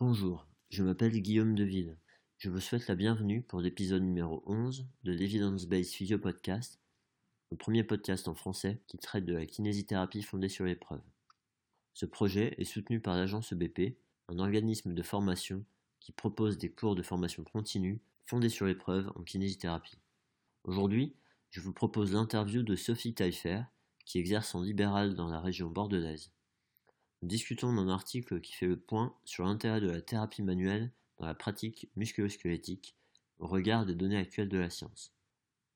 Bonjour, je m'appelle Guillaume Deville. Je vous souhaite la bienvenue pour l'épisode numéro 11 de l'Evidence Based Physio Podcast, le premier podcast en français qui traite de la kinésithérapie fondée sur l'épreuve. Ce projet est soutenu par l'agence EBP, un organisme de formation qui propose des cours de formation continue fondés sur l'épreuve en kinésithérapie. Aujourd'hui, je vous propose l'interview de Sophie Taillefer, qui exerce en libéral dans la région bordelaise. Discutons d'un article qui fait le point sur l'intérêt de la thérapie manuelle dans la pratique musculo-squelettique au regard des données actuelles de la science.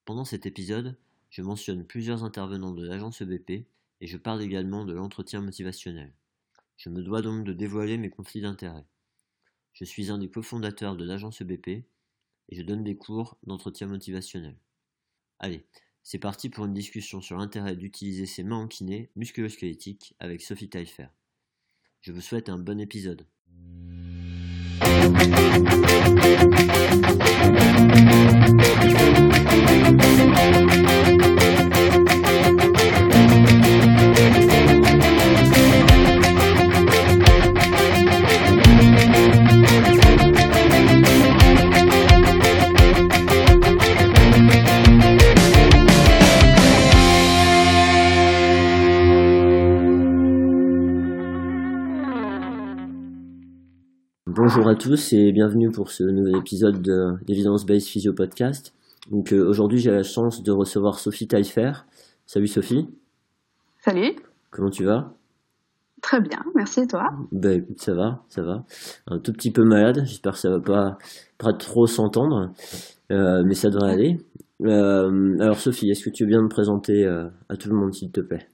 Pendant cet épisode, je mentionne plusieurs intervenants de l'agence EBP et je parle également de l'entretien motivationnel. Je me dois donc de dévoiler mes conflits d'intérêts. Je suis un des cofondateurs de l'agence EBP et je donne des cours d'entretien motivationnel. Allez, c'est parti pour une discussion sur l'intérêt d'utiliser ses mains en kiné musculo-squelettique avec Sophie Taillefer. Je vous souhaite un bon épisode. Bonjour à tous et bienvenue pour ce nouvel épisode de l'Evidence Based Physio Podcast. Donc euh, aujourd'hui j'ai la chance de recevoir Sophie Taillefer. Salut Sophie. Salut. Comment tu vas? Très bien, merci et toi? Ben écoute, ça va, ça va. Un tout petit peu malade, j'espère que ça va pas, pas trop s'entendre, euh, mais ça devrait aller. Euh, alors Sophie, est-ce que tu veux bien me présenter à tout le monde s'il te plaît?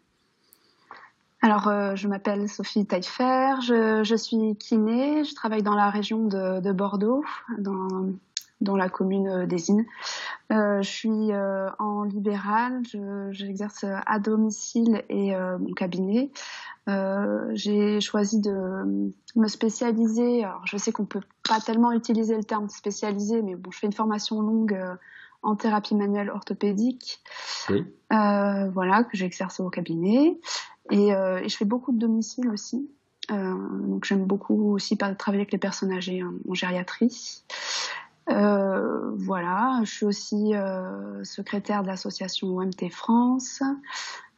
Alors, euh, je m'appelle Sophie Taillefer, je, je, suis kiné, je travaille dans la région de, de Bordeaux, dans, dans, la commune d'Esine. Euh, je suis euh, en libéral, j'exerce à domicile et euh, mon cabinet. Euh, j'ai choisi de me spécialiser. Alors, je sais qu'on peut pas tellement utiliser le terme spécialisé, mais bon, je fais une formation longue en thérapie manuelle orthopédique. Oui. voilà, que j'exerce au cabinet. Et, euh, et, je fais beaucoup de domicile aussi. Euh, donc j'aime beaucoup aussi travailler avec les personnes âgées en, en gériatrie. Euh, voilà, je suis aussi euh, secrétaire de l'association OMT France,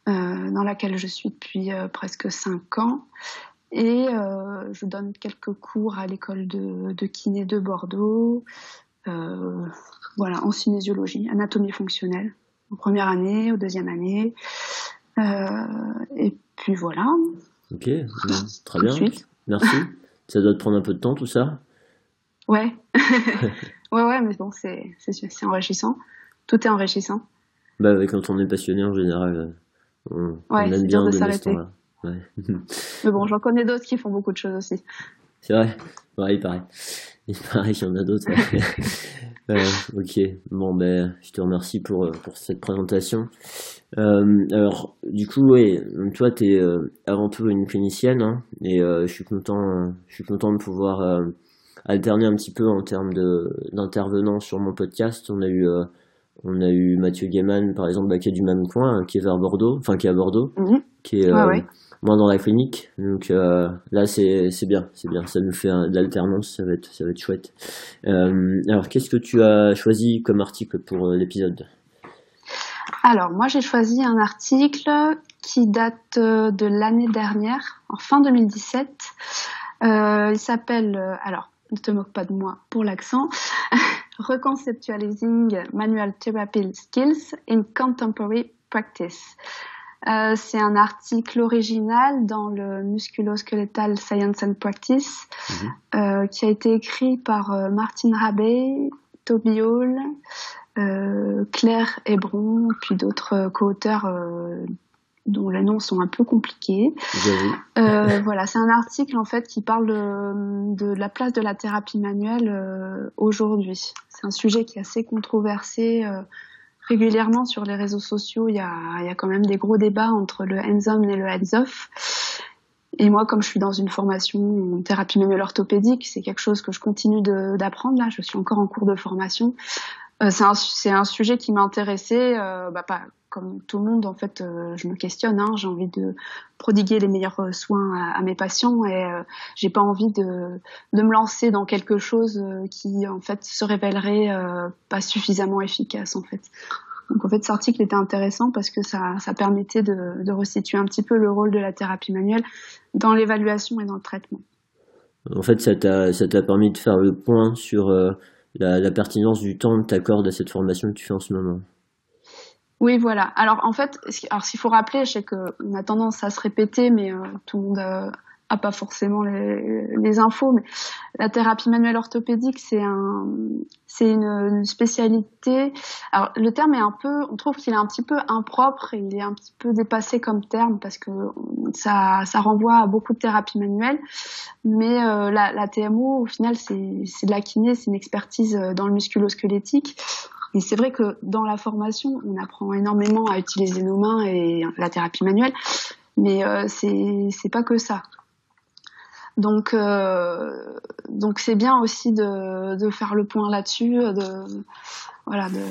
euh, dans laquelle je suis depuis euh, presque cinq ans. Et je donne quelques cours à l'école de, de, kiné de Bordeaux, voilà, en cinésiologie, anatomie fonctionnelle, en première année, ou deuxième année. Euh, et puis voilà. Ok, très bien. Merci. ça doit te prendre un peu de temps tout ça Ouais. ouais, ouais, mais bon, c'est enrichissant. Tout est enrichissant. Bah, quand on est passionné en général, on, ouais, aime bien de s'arrêter. Ouais. mais bon, j'en connais d'autres qui font beaucoup de choses aussi. C'est vrai Ouais, il paraît. Il paraît qu'il y en a d'autres. Ok, bon ben, je te remercie pour, euh, pour cette présentation. Euh, alors, du coup, ouais, toi, tu es euh, avant tout une clinicienne, hein, et euh, je suis content, je suis content de pouvoir alterner un petit peu en termes d'intervenants sur mon podcast. On a eu, on a eu Mathieu Gaiman, par exemple, bah, qui est du même coin, hein, qui est vers Bordeaux, enfin qui est à Bordeaux, mhm. qui est moins dans la clinique. Donc là, c'est bien, c'est bien. Ça nous fait de l'alternance, ça va être ça va être chouette. alors, qu'est-ce que tu as choisi comme article pour l'épisode? Alors, moi, j'ai choisi un article qui date euh, de l'année dernière, en fin 2017. Euh, il s'appelle, euh, alors, ne te moque pas de moi pour l'accent, Reconceptualizing Manual Therapy Skills in Contemporary Practice. Euh, c'est un article original dans le Musculoskeletal Science and Practice mhm. euh, qui a été écrit par euh, Martin Rabé, Toby Hall, euh, Claire Hébron, puis d'autres euh, co-auteurs euh, dont les noms sont un peu compliqués. Euh, voilà, c'est un article en fait qui parle de, de la place de la thérapie manuelle euh, aujourd'hui. C'est un sujet qui est assez controversé. Euh, régulièrement sur les réseaux sociaux, il y a, il y a quand même des gros débats entre le hands-on et le hands-off. Et moi, comme je suis dans une formation en thérapie manuelle orthopédique, c'est quelque chose que je continue d'apprendre. Là, je suis encore en cours de formation. Euh, c'est un, un, sujet qui m'a intéressée, euh, bah, pas, comme tout le monde, en fait, je me questionne. Hein, j'ai envie de prodiguer les meilleurs soins à, mes patients et j'ai pas envie de, de, me lancer dans quelque chose qui, en fait, se révélerait pas suffisamment efficace, en fait. Donc en fait, cet article était intéressant parce que ça, ça permettait de, de, restituer un petit peu le rôle de la thérapie manuelle dans l'évaluation et dans le traitement. En fait, ça t'a permis de faire le point sur euh, la, pertinence du temps que tu accordes à cette formation que tu fais en ce moment. Oui, voilà. Alors en fait, alors qu'il faut rappeler, je sais qu'on a tendance à se répéter, mais euh, tout le monde a, a pas forcément les, infos, mais la thérapie manuelle orthopédique, c'est un, c'est une, spécialité. Alors le terme est un peu, on trouve qu'il est un petit peu impropre il est un petit peu dépassé comme terme parce que ça, ça renvoie à beaucoup de thérapies manuelles. Mais euh, la, la, TMO, au final, c'est, c'est de la kiné, c'est une expertise euh, dans le musculo-squelettique. Et c'est vrai que dans la formation, on apprend énormément à utiliser nos mains et la thérapie manuelle, mais euh, c'est pas que ça. Donc, euh, donc c'est bien aussi de, de, faire le point là-dessus. De, voilà, de,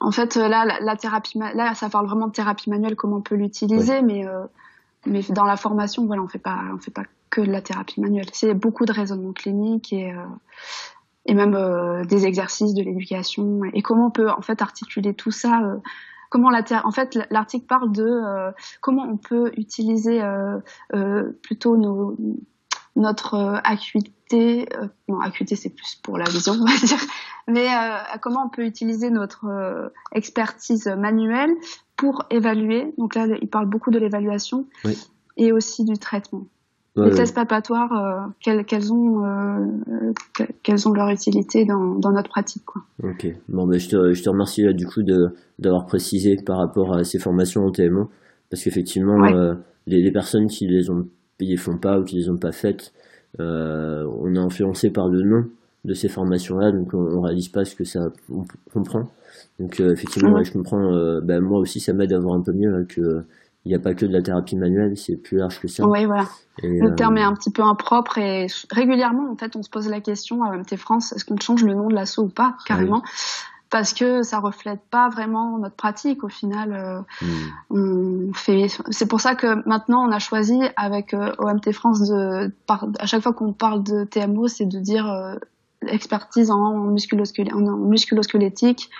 en fait, là, la, thérapie, là, ça parle vraiment de thérapie manuelle, comment on peut l'utiliser, mais, euh, mais dans la formation, voilà, on fait pas, on fait pas que de la thérapie manuelle. C'est beaucoup de raisonnement clinique et, euh, et même euh, des exercices, de l'éducation, et comment on peut en fait articuler tout ça. Euh, comment la en fait l'article parle de euh, comment on peut utiliser plutôt nos notre euh, acuité, euh, non acuité c'est plus pour la vision on va dire, mais euh, comment on peut utiliser notre expertise manuelle pour évaluer. Donc là, il parle beaucoup de l'évaluation et aussi du traitement. Les tests papatoires, quelles, ont, quelles ont leur utilité dans, dans notre pratique. Quoi. Ok, bon, ben, je, te, je te remercie là, du coup d'avoir précisé par rapport à ces formations en TMO, parce qu'effectivement, les, les, personnes qui les ont ils les font pas ou qu'ils les ont pas faites. Euh, on est influencé par le nom de ces formations-là, donc on, réalise pas ce que ça comprend. Donc euh, effectivement, je comprends. Euh, ben, moi aussi, ça m'aide à voir un peu mieux que il n'y a pas que de la thérapie manuelle, c'est plus large que ça. Oui, voilà. le terme est un petit peu impropre et régulièrement, en fait, on se pose la question à MT France, est-ce qu'on change le nom de l'assaut ou pas, carrément? parce que ça reflète pas vraiment notre pratique au final. Euh, hmm. on fait, c'est pour ça que maintenant on a choisi avec euh, OMT France de, à chaque fois qu'on parle de TMO, c'est de dire euh, expertise en musculosquelettique.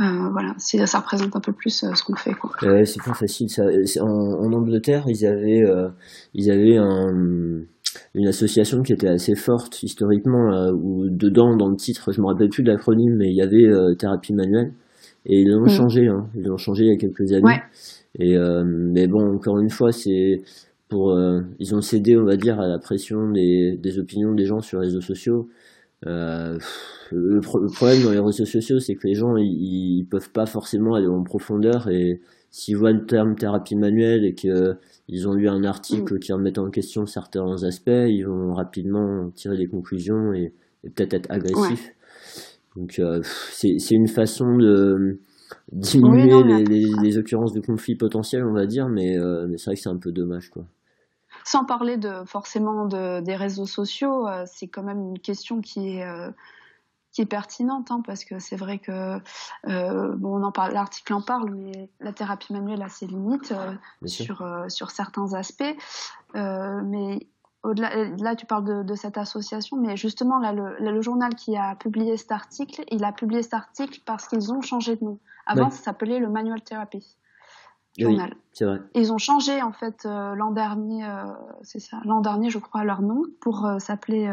Euh, voilà, ça représente un peu plus ce qu'on fait. Quoi. c'est pas facile. Ça. En, en, Angleterre, ils avaient, ils avaient un une association qui était assez forte historiquement, euh, où dedans, dans le titre, je me rappelle plus de l'acronyme, mais il y avait euh, thérapie manuelle. Et ils l'ont mm. changé, hein. ils l'ont changé il y a quelques années. Et euh, mais bon, encore une fois, c'est pour ils ont cédé, on va dire, à la pression des, des opinions des gens sur les réseaux sociaux. Le, problème dans les réseaux sociaux, c'est que les gens ils, ils, peuvent pas forcément aller en profondeur et s'ils voient le terme thérapie manuelle et que ils ont lu un article mm. qui remet en question certains aspects, ils vont rapidement tirer des conclusions et, peut-être être agressifs. Donc euh, c'est une façon de diminuer les, les, occurrences de conflits potentiels, on va dire, mais, euh, mais c'est vrai que c'est un peu dommage. quoi. Sans parler de forcément de, des réseaux sociaux, euh, c'est quand même une question qui est qui est pertinente hein, parce que c'est vrai que euh, bon on en parle l'article en parle mais la thérapie manuelle a ses limites euh, sur euh, sur certains aspects. Mais au-delà là tu parles de, de, cette association mais justement là le, le, journal qui a publié cet article il a publié cet article parce qu'ils ont changé de nom. Avant ça s'appelait le Manual Therapy journal c'est vrai. ils ont changé en fait l'an dernier c'est ça l'an dernier je crois leur nom pour s'appeler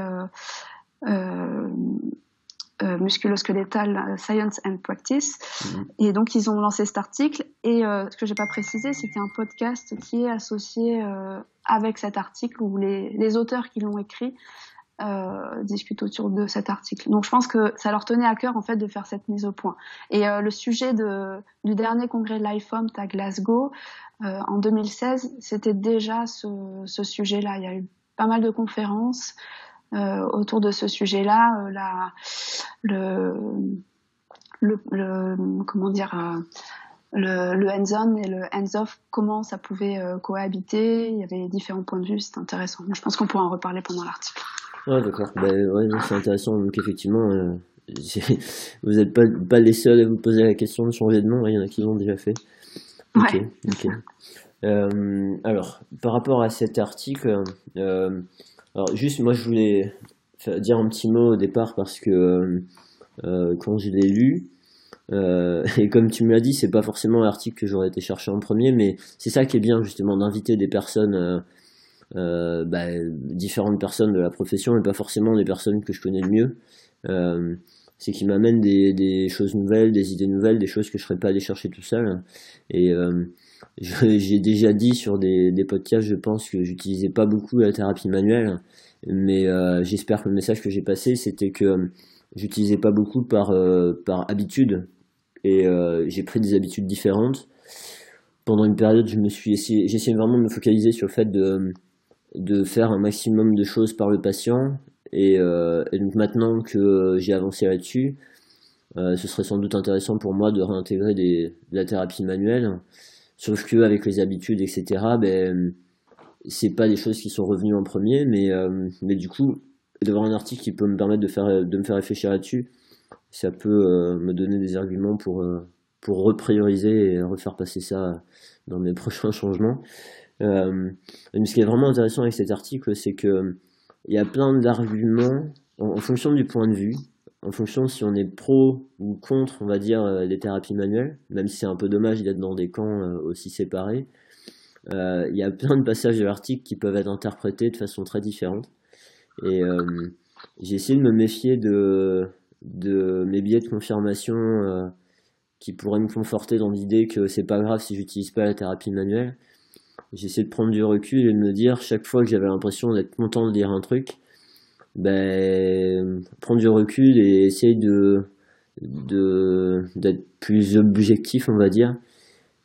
euh, musculo-skeletal euh, Science and Practice. Mhm. Et donc, ils ont lancé cet article. Et euh, ce que j'ai pas précisé, c'est qu'il y a un podcast qui est associé avec cet article où les, les auteurs qui l'ont écrit discutent autour de cet article. Donc, je pense que ça leur tenait à cœur, en fait, de faire cette mise au point. Et le sujet du dernier congrès de l'IFOM à Glasgow, en 2016, c'était déjà ce, sujet-là. Il y a eu pas mal de conférences. Euh, autour de ce sujet-là, euh, la, le, comment dire, euh, le, le hands-on et le hands-off, comment ça pouvait cohabiter. Il y avait différents points de vue, c'est intéressant. Je pense qu'on pourra en reparler pendant l'article. Ouais, d'accord. Ben, ouais, c'est intéressant. Donc, effectivement, vous n'êtes pas, pas les seuls à vous poser la question de changer de nom. Il y en a qui l'ont déjà fait. Ok, ok. Euh, alors, par rapport à cet article, euh, alors juste moi je voulais dire un petit mot au départ parce que euh, quand je l'ai lu, et comme tu me l'as dit, c'est pas forcément l'article que j'aurais été chercher en premier, mais c'est ça qui est bien justement d'inviter des personnes, bah, différentes personnes de la profession et pas forcément des personnes que je connais le mieux c'est qu'ils m'amènent des, des, choses nouvelles, des idées nouvelles, des choses que je serais pas allé chercher tout seul. Et j'ai déjà dit sur des, des, podcasts, je pense que j'utilisais pas beaucoup la thérapie manuelle, mais euh, j'espère que le message que j'ai passé, c'était que euh, j'utilisais pas beaucoup par, euh, par habitude, et j'ai pris des habitudes différentes. Pendant une période, je me suis essayé vraiment de me focaliser sur le fait de, de faire un maximum de choses par le patient, et, et donc maintenant que j'ai avancé là-dessus, ce serait sans doute intéressant pour moi de réintégrer des, de la thérapie manuelle Sauf que avec les habitudes, etc., ben, c'est pas des choses qui sont revenues en premier, mais, euh, mais du coup, d'avoir un article qui peut me permettre de, faire, de me faire réfléchir là-dessus, ça peut euh, me donner des arguments pour, euh, pour reprioriser et refaire passer ça dans mes prochains changements. Mais ce qui est vraiment intéressant avec cet article, c'est que il y a plein d'arguments en, fonction du point de vue en fonction si on est pro ou contre, on va dire, euh, les thérapies manuelles, même si c'est un peu dommage d'être dans des camps euh, aussi séparés. Euh, il y a plein de passages de l'article qui peuvent être interprétés de façon très différente. Et j'ai essayé de me méfier de, de mes billets de confirmation qui pourraient me conforter dans l'idée que c'est pas grave si j'utilise pas la thérapie manuelle. J'ai essayé de prendre du recul et de me dire chaque fois que j'avais l'impression d'être content de lire un truc, ben, prendre du recul et essayer de d'être plus objectif, on va dire.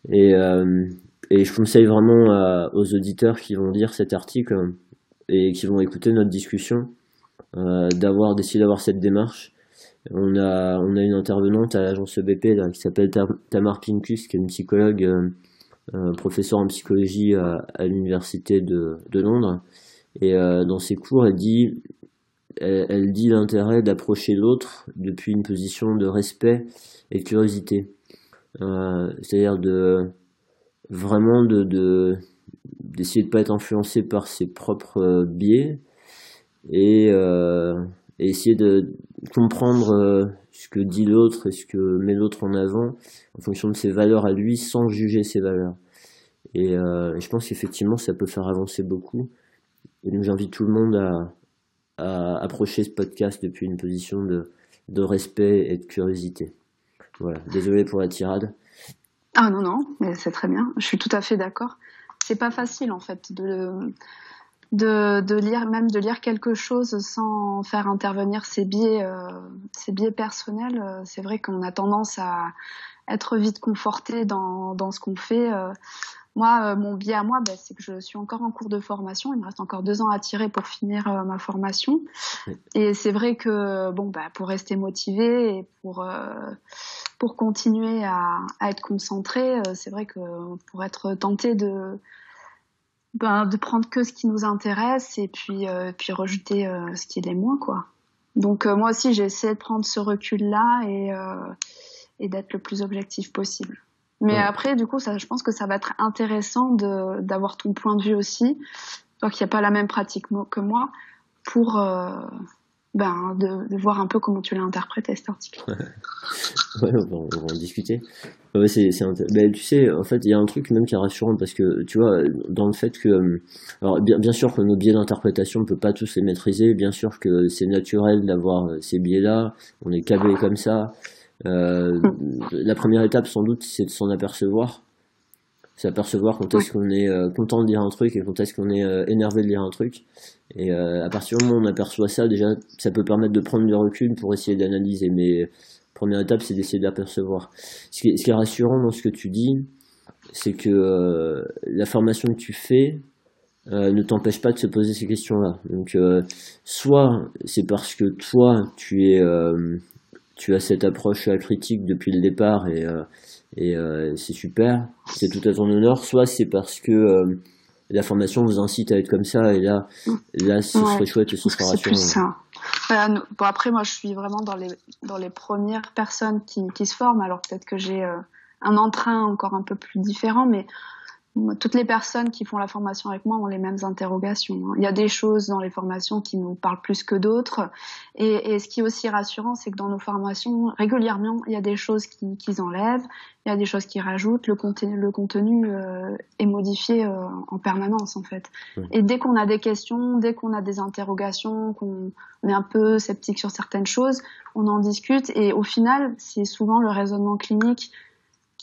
Et, euh, et je conseille vraiment aux auditeurs qui vont lire cet article et qui vont écouter notre discussion euh, d'avoir d'essayer d'avoir cette démarche. On a, on a une intervenante à l'agence EBP qui s'appelle Tamar Pincus, qui est une psychologue, euh, professeur en psychologie à, à l'université de, de, Londres. Et dans ses cours, elle dit elle, dit l'intérêt d'approcher l'autre depuis une position de respect et de curiosité. Euh, c'est-à-dire de vraiment de d'essayer de, pas être influencé par ses propres biais et, euh, essayer de comprendre euh, ce que dit l'autre et ce que met l'autre en avant en fonction de ses valeurs à lui sans juger ses valeurs. Et je pense qu'effectivement ça peut faire avancer beaucoup. Et donc j'invite tout le monde à, approcher ce podcast depuis une position de, de respect et de curiosité. Voilà, désolé pour la tirade. Ah non, non, mais c'est très bien, je suis tout à fait d'accord. C'est pas facile en fait de, de, de, lire, même de lire quelque chose sans faire intervenir ses biais, euh, ses biais personnels. C'est vrai qu'on a tendance à être vite conforté dans, dans ce qu'on fait. Euh, moi, euh, mon biais à moi, bah, c'est que je suis encore en cours de formation. Il me reste encore deux ans à tirer pour finir euh, ma formation. Et c'est vrai que bon, bah, pour rester motivé et pour euh, pour continuer à, à être concentré, c'est vrai que pour être tenté de ben, de prendre que ce qui nous intéresse et puis puis rejeter ce qui l'est moins, quoi. Donc moi aussi, j'ai essayé de prendre ce recul-là et et d'être le plus objectif possible. Mais après, du coup, ça, je pense que ça va être intéressant d'avoir ton point de vue aussi, toi qui n'as pas la même pratique que moi, pour euh, ben, de, voir un peu comment tu l'as interprété cet article. ouais, on va, en discuter. Ouais, c'est, ben, tu sais, en fait, il y a un truc même qui est rassurant parce que tu vois, dans le fait que, euh, alors bien, bien sûr que nos biais d'interprétation, on ne peut pas tous les maîtriser. Bien sûr que c'est naturel d'avoir euh, ces biais-là. On est câblé comme ça. Euh, la première étape, sans doute, c'est de s'en apercevoir. C'est apercevoir quand est-ce qu'on est euh, content de lire un truc et quand est-ce qu'on est euh, énervé de lire un truc. Et à partir du moment où on aperçoit ça, déjà, ça peut permettre de prendre du recul pour essayer d'analyser. Mais première étape, c'est d'essayer d'apercevoir. Ce, qui est, ce qui est rassurant dans ce que tu dis, c'est que la formation que tu fais, ne t'empêche pas de se poser ces questions-là. Donc, soit c'est parce que toi, tu es tu as cette approche critique depuis le départ et, euh, et euh, c'est super, c'est tout à ton honneur, soit c'est parce que euh, la formation vous incite à être comme ça et là, là ce serait chouette et ce serait rassurant. ça. bon, après, moi je suis vraiment dans les, dans les premières personnes qui, qui se forment, alors peut-être que j'ai un entrain encore un peu plus différent, mais toutes les personnes qui font la formation avec moi ont les mêmes interrogations. Hein. Il y a des choses dans les formations qui nous parlent plus que d'autres. Et, ce qui est aussi rassurant, c'est que dans nos formations, régulièrement, il y a des choses qu'ils qui enlèvent, il y a des choses qu'ils rajoutent. Le contenu, le contenu euh, est modifié euh, en permanence, en fait. Et dès qu'on a des questions, dès qu'on a des interrogations, qu'on est un peu sceptique sur certaines choses, on en discute. Et au final, c'est souvent le raisonnement clinique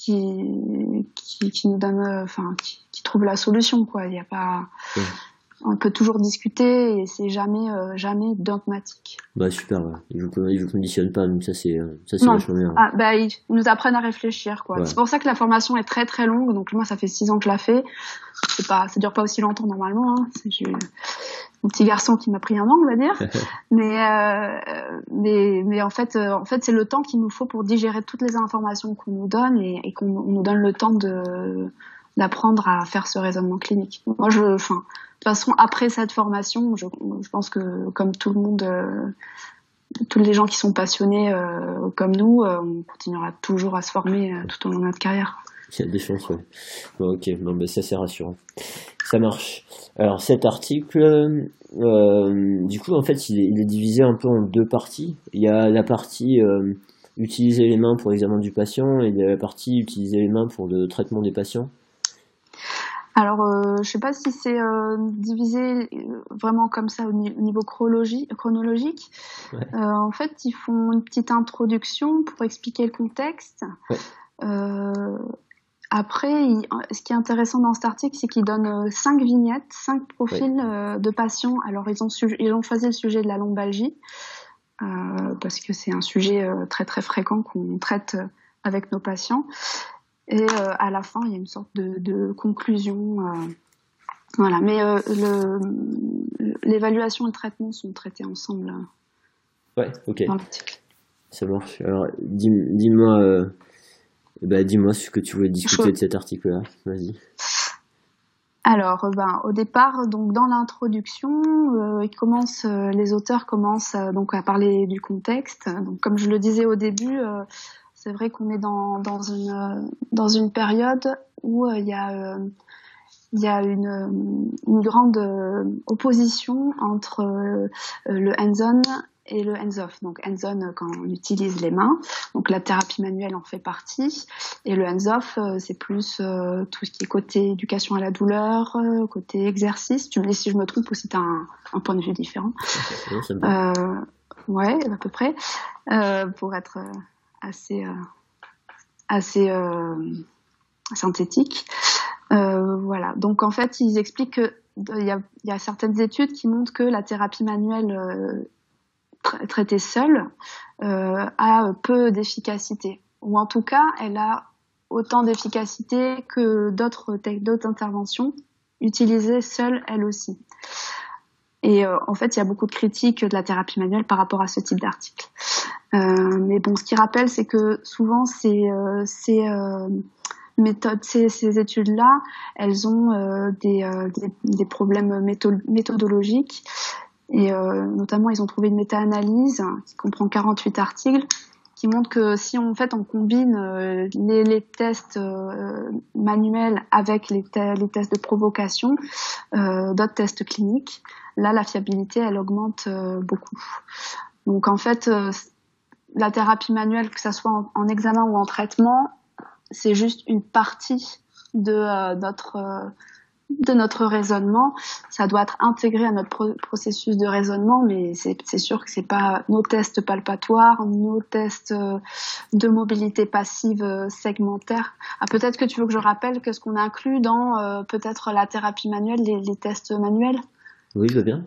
qui, qui, qui nous donne, enfin, qui, qui, trouve la solution, quoi. Il y a pas, on peut toujours discuter et c'est jamais, euh, jamais dogmatique. Bah super, ouais. ils, vous, vous conditionnent pas, donc ça c'est, euh, vachement bien. Ah, bah, ils nous apprennent à réfléchir, quoi. C'est pour ça que la formation est très très longue. Donc moi, ça fait six ans que je la fais. Pas, ça dure pas aussi longtemps normalement. Hein. C'est mon petit garçon qui m'a pris un an, on va dire. mais, euh, mais, mais en fait, en fait, c'est le temps qu'il nous faut pour digérer toutes les informations qu'on nous donne et, et qu'on nous donne le temps de d'apprendre à faire ce raisonnement clinique. Moi, je, enfin, toute façon, après cette formation, je, pense que comme tout le monde, euh, tous les gens qui sont passionnés euh, comme nous, euh, on continuera toujours à se former tout au long de notre carrière. Il y a des chances, ok, non, mais ça c'est rassurant. Ça marche. Alors cet article, du coup, en fait, il est, divisé un peu en deux parties. Il y a la partie utiliser les mains pour l'examen du patient et il y a la partie utiliser les mains pour le traitement des patients. Alors, euh, je ne sais pas si c'est euh, divisé vraiment comme ça au, niveau chronologique. Ouais. en fait, ils font une petite introduction pour expliquer le contexte. Ouais. Après, ce qui est intéressant dans cet article, c'est qu'il donne euh, cinq vignettes, cinq profils euh, de patients. Alors, ils ont, ils ont choisi le sujet de la lombalgie euh, parce que c'est un sujet très très fréquent qu'on traite avec nos patients. Et à la fin, il y a une sorte de, conclusion. voilà, mais l'évaluation et le traitement sont traités ensemble. ouais, ok. Ça marche. Alors, dis-moi. Bah, dis-moi ce que tu voulais discuter de cet article-là. Vas-y. Alors, ben, au départ, donc dans l'introduction, euh, commence, euh, les auteurs commencent euh, donc à parler du contexte. Donc, comme je le disais au début, euh, c'est vrai qu'on est dans, dans une dans une période où il y a il y a une, une grande opposition entre le hands-on et le hands-off. Donc hands-on quand on utilise les mains, donc la thérapie manuelle en fait partie, et le hands-off euh, c'est plus euh, tout ce qui est côté éducation à la douleur, euh, côté exercice. Tu me dis si je me trompe ou si tu as un, un, point de vue différent. Euh, ouais, à peu près, pour être assez assez synthétique. voilà. Donc en fait, ils expliquent que il y a, certaines études qui montrent que la thérapie manuelle traitée seule euh, a peu d'efficacité, ou en tout cas, elle a autant d'efficacité que d'autres d'autres interventions utilisées seule, elle aussi. Et euh, en fait, il y a beaucoup de critiques de la thérapie manuelle par rapport à ce type d'article. Euh, mais bon, ce qui rappelle, c'est que souvent ces, euh, euh, méthodes, ces, études-là, elles ont euh, des, des, des, problèmes méthodologiques et euh, notamment, ils ont trouvé une méta-analyse qui comprend 48 articles qui montre que si on, en fait, on combine euh, les, tests euh, manuels avec les, tests de provocation, euh, d'autres tests cliniques, là, la fiabilité, elle augmente beaucoup. Donc, en fait, la thérapie manuelle, que ça soit en, en examen ou en traitement, c'est juste une partie de notre de notre raisonnement. Ça doit être intégré à notre processus de raisonnement, mais c'est sûr que c'est pas nos tests palpatoires, nos tests euh, de mobilité passive euh, segmentaire. Ah, peut-être que tu veux que je rappelle que ce qu'on inclut dans euh, peut-être la thérapie manuelle, les, les tests manuels? Oui, je veux bien.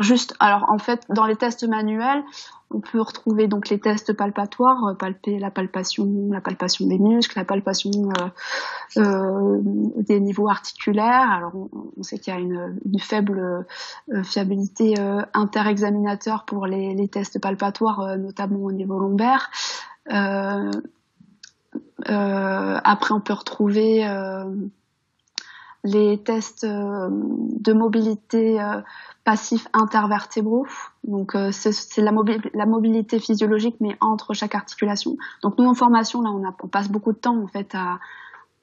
Juste, alors en fait, dans les tests manuels, on peut retrouver donc les tests palpatoires, euh, palper la palpation, la palpation des muscles, la palpation euh, euh, des niveaux articulaires. Alors on, sait qu'il y a une, faible euh, fiabilité interexaminateur pour les, les, tests palpatoires, notamment au niveau lombaire. après, on peut retrouver les tests de mobilité passif intervertébraux. Donc c'est la, mobilité physiologique mais entre chaque articulation. Donc nous en formation là on, passe beaucoup de temps en fait à,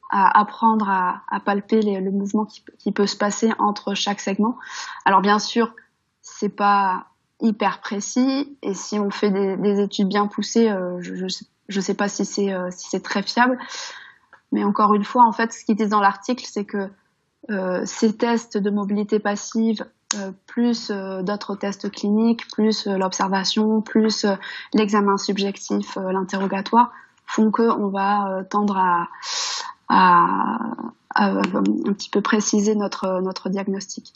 apprendre à, palper le mouvement qui, peut se passer entre chaque segment. Alors bien sûr c'est pas hyper précis et si on fait des, des études bien poussées, euh, je, je, sais pas si c'est euh, si c'est très fiable. Mais encore une fois, en fait, ce qu'ils disent dans l'article, c'est que euh, ces tests de mobilité passive, euh, plus euh, d'autres tests cliniques, plus l'observation, plus l'examen subjectif, l'interrogatoire, font que on va tendre à, un petit peu préciser notre notre diagnostic.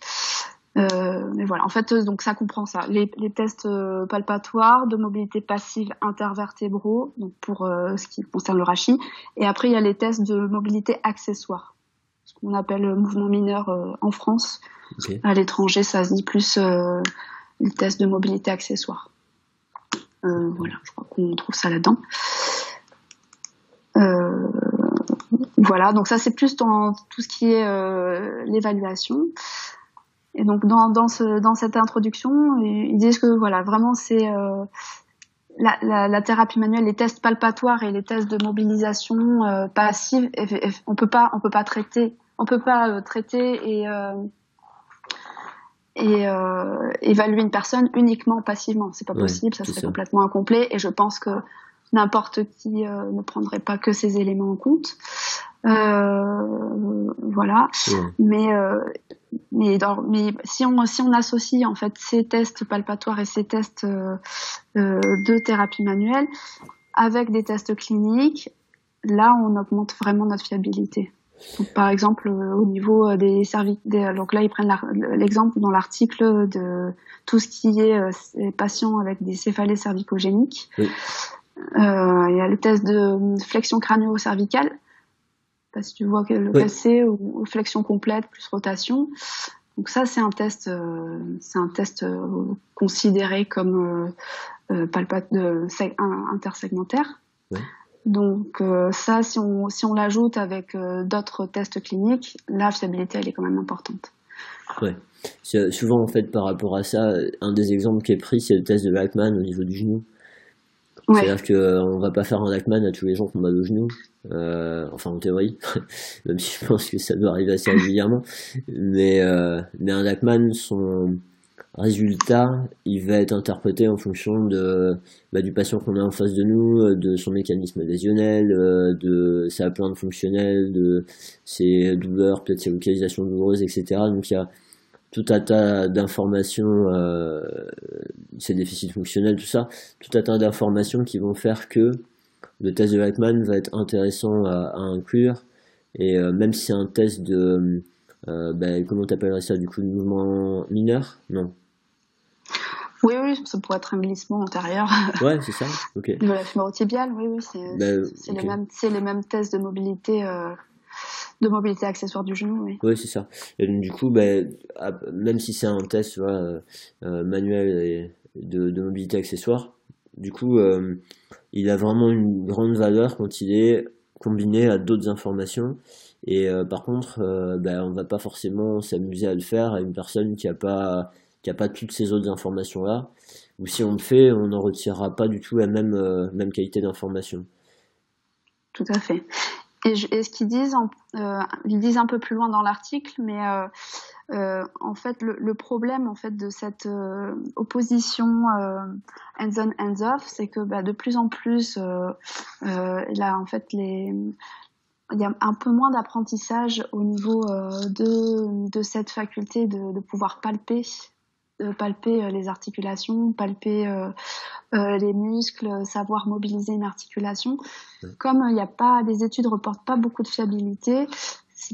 Euh, mais voilà, en fait, euh, donc ça comprend ça. Les, les tests euh, palpatoires de mobilité passive intervertébraux, donc pour ce qui concerne le rachis. Et après, il y a les tests de mobilité accessoire, ce qu'on appelle mouvement mineur en France. À l'étranger, ça se dit plus les tests de mobilité accessoire. voilà, je crois qu'on trouve ça là-dedans. voilà, donc ça c'est plus dans tout ce qui est l'évaluation. Et donc dans, dans, ce, dans cette introduction, ils disent que voilà, vraiment c'est euh, la, la, la, thérapie manuelle, les tests palpatoires et les tests de mobilisation euh, passive, on peut pas, on peut pas traiter, on peut pas euh, traiter et euh, et euh, évaluer une personne uniquement passivement. C'est pas possible, ça serait complètement incomplet. Et je pense que n'importe qui ne prendrait pas que ces éléments en compte. Euh, voilà. Mais, euh, mais, dans, mais si on si on associe en fait ces tests palpatoires et ces tests euh, de thérapie manuelle avec des tests cliniques, là on augmente vraiment notre fiabilité. Donc, par exemple, au niveau des cervix, donc là ils prennent l'exemple dans l'article de tout ce qui est patients avec des céphalées cervicogéniques. Oui. Euh, il y a le test de flexion crânio-cervicale si tu vois que le oui. ou, flexion complète plus rotation. Donc ça, c'est un test, euh, c'est un test euh, considéré comme euh, euh intersegmentaire. Donc ça, si on, si on l'ajoute avec d'autres tests cliniques, la fiabilité, elle est quand même importante. Ouais. Souvent, en fait, par rapport à ça, un des exemples qui est pris, c'est le test de Lachman au niveau du genou. C'est-à-dire qu'on va pas faire un Lachman à tous les gens qui ont mal au genou. Euh, enfin en théorie, même si je pense que ça doit arriver assez régulièrement. Mais, euh, mais un Lachman, son résultat, il va être interprété en fonction de, bah, du patient qu'on a en face de nous, de son mécanisme lésionnel, euh, de sa plante fonctionnelle, de ses douleurs, peut-être ses localisations douloureuses, etc. Donc il y a tout un tas d'informations, euh, ses déficits fonctionnels, tout ça, tout un tas d'informations qui vont faire que le test de Lachman va être intéressant à, inclure. Et euh, même si c'est un test de, euh, ben, comment t'appellerais ça du coup, de mouvement mineur? Non. Oui, oui, ça pourrait être un glissement antérieur. Ouais, c'est ça. Ok. De la fémorotibiale, oui, oui, c'est ben, les mêmes, c'est les mêmes tests de mobilité. Euh, de mobilité accessoire du genou, oui. Oui, c'est ça. Et donc, du coup, ben, même si c'est un test euh, manuel de, de, mobilité accessoire, du coup, il a vraiment une grande valeur quand il est combiné à d'autres informations. Et euh, par contre, euh, ben, on va pas forcément s'amuser à le faire à une personne qui a pas qui a pas toutes ces autres informations là. Ou si on le fait, on n'en retirera pas du tout la même euh, même qualité d'information. Tout à fait. Et, ce qu'ils disent, euh, ils disent un peu plus loin dans l'article, mais euh, en fait, le, problème en fait de cette opposition hands-on hands-off, c'est que bah, de plus en plus, là, en fait, les il y a un peu moins d'apprentissage au niveau de, cette faculté de pouvoir palper palper les articulations, palper euh, les muscles, savoir mobiliser une articulation. Comme il n'y a pas, des études reportent pas beaucoup de fiabilité,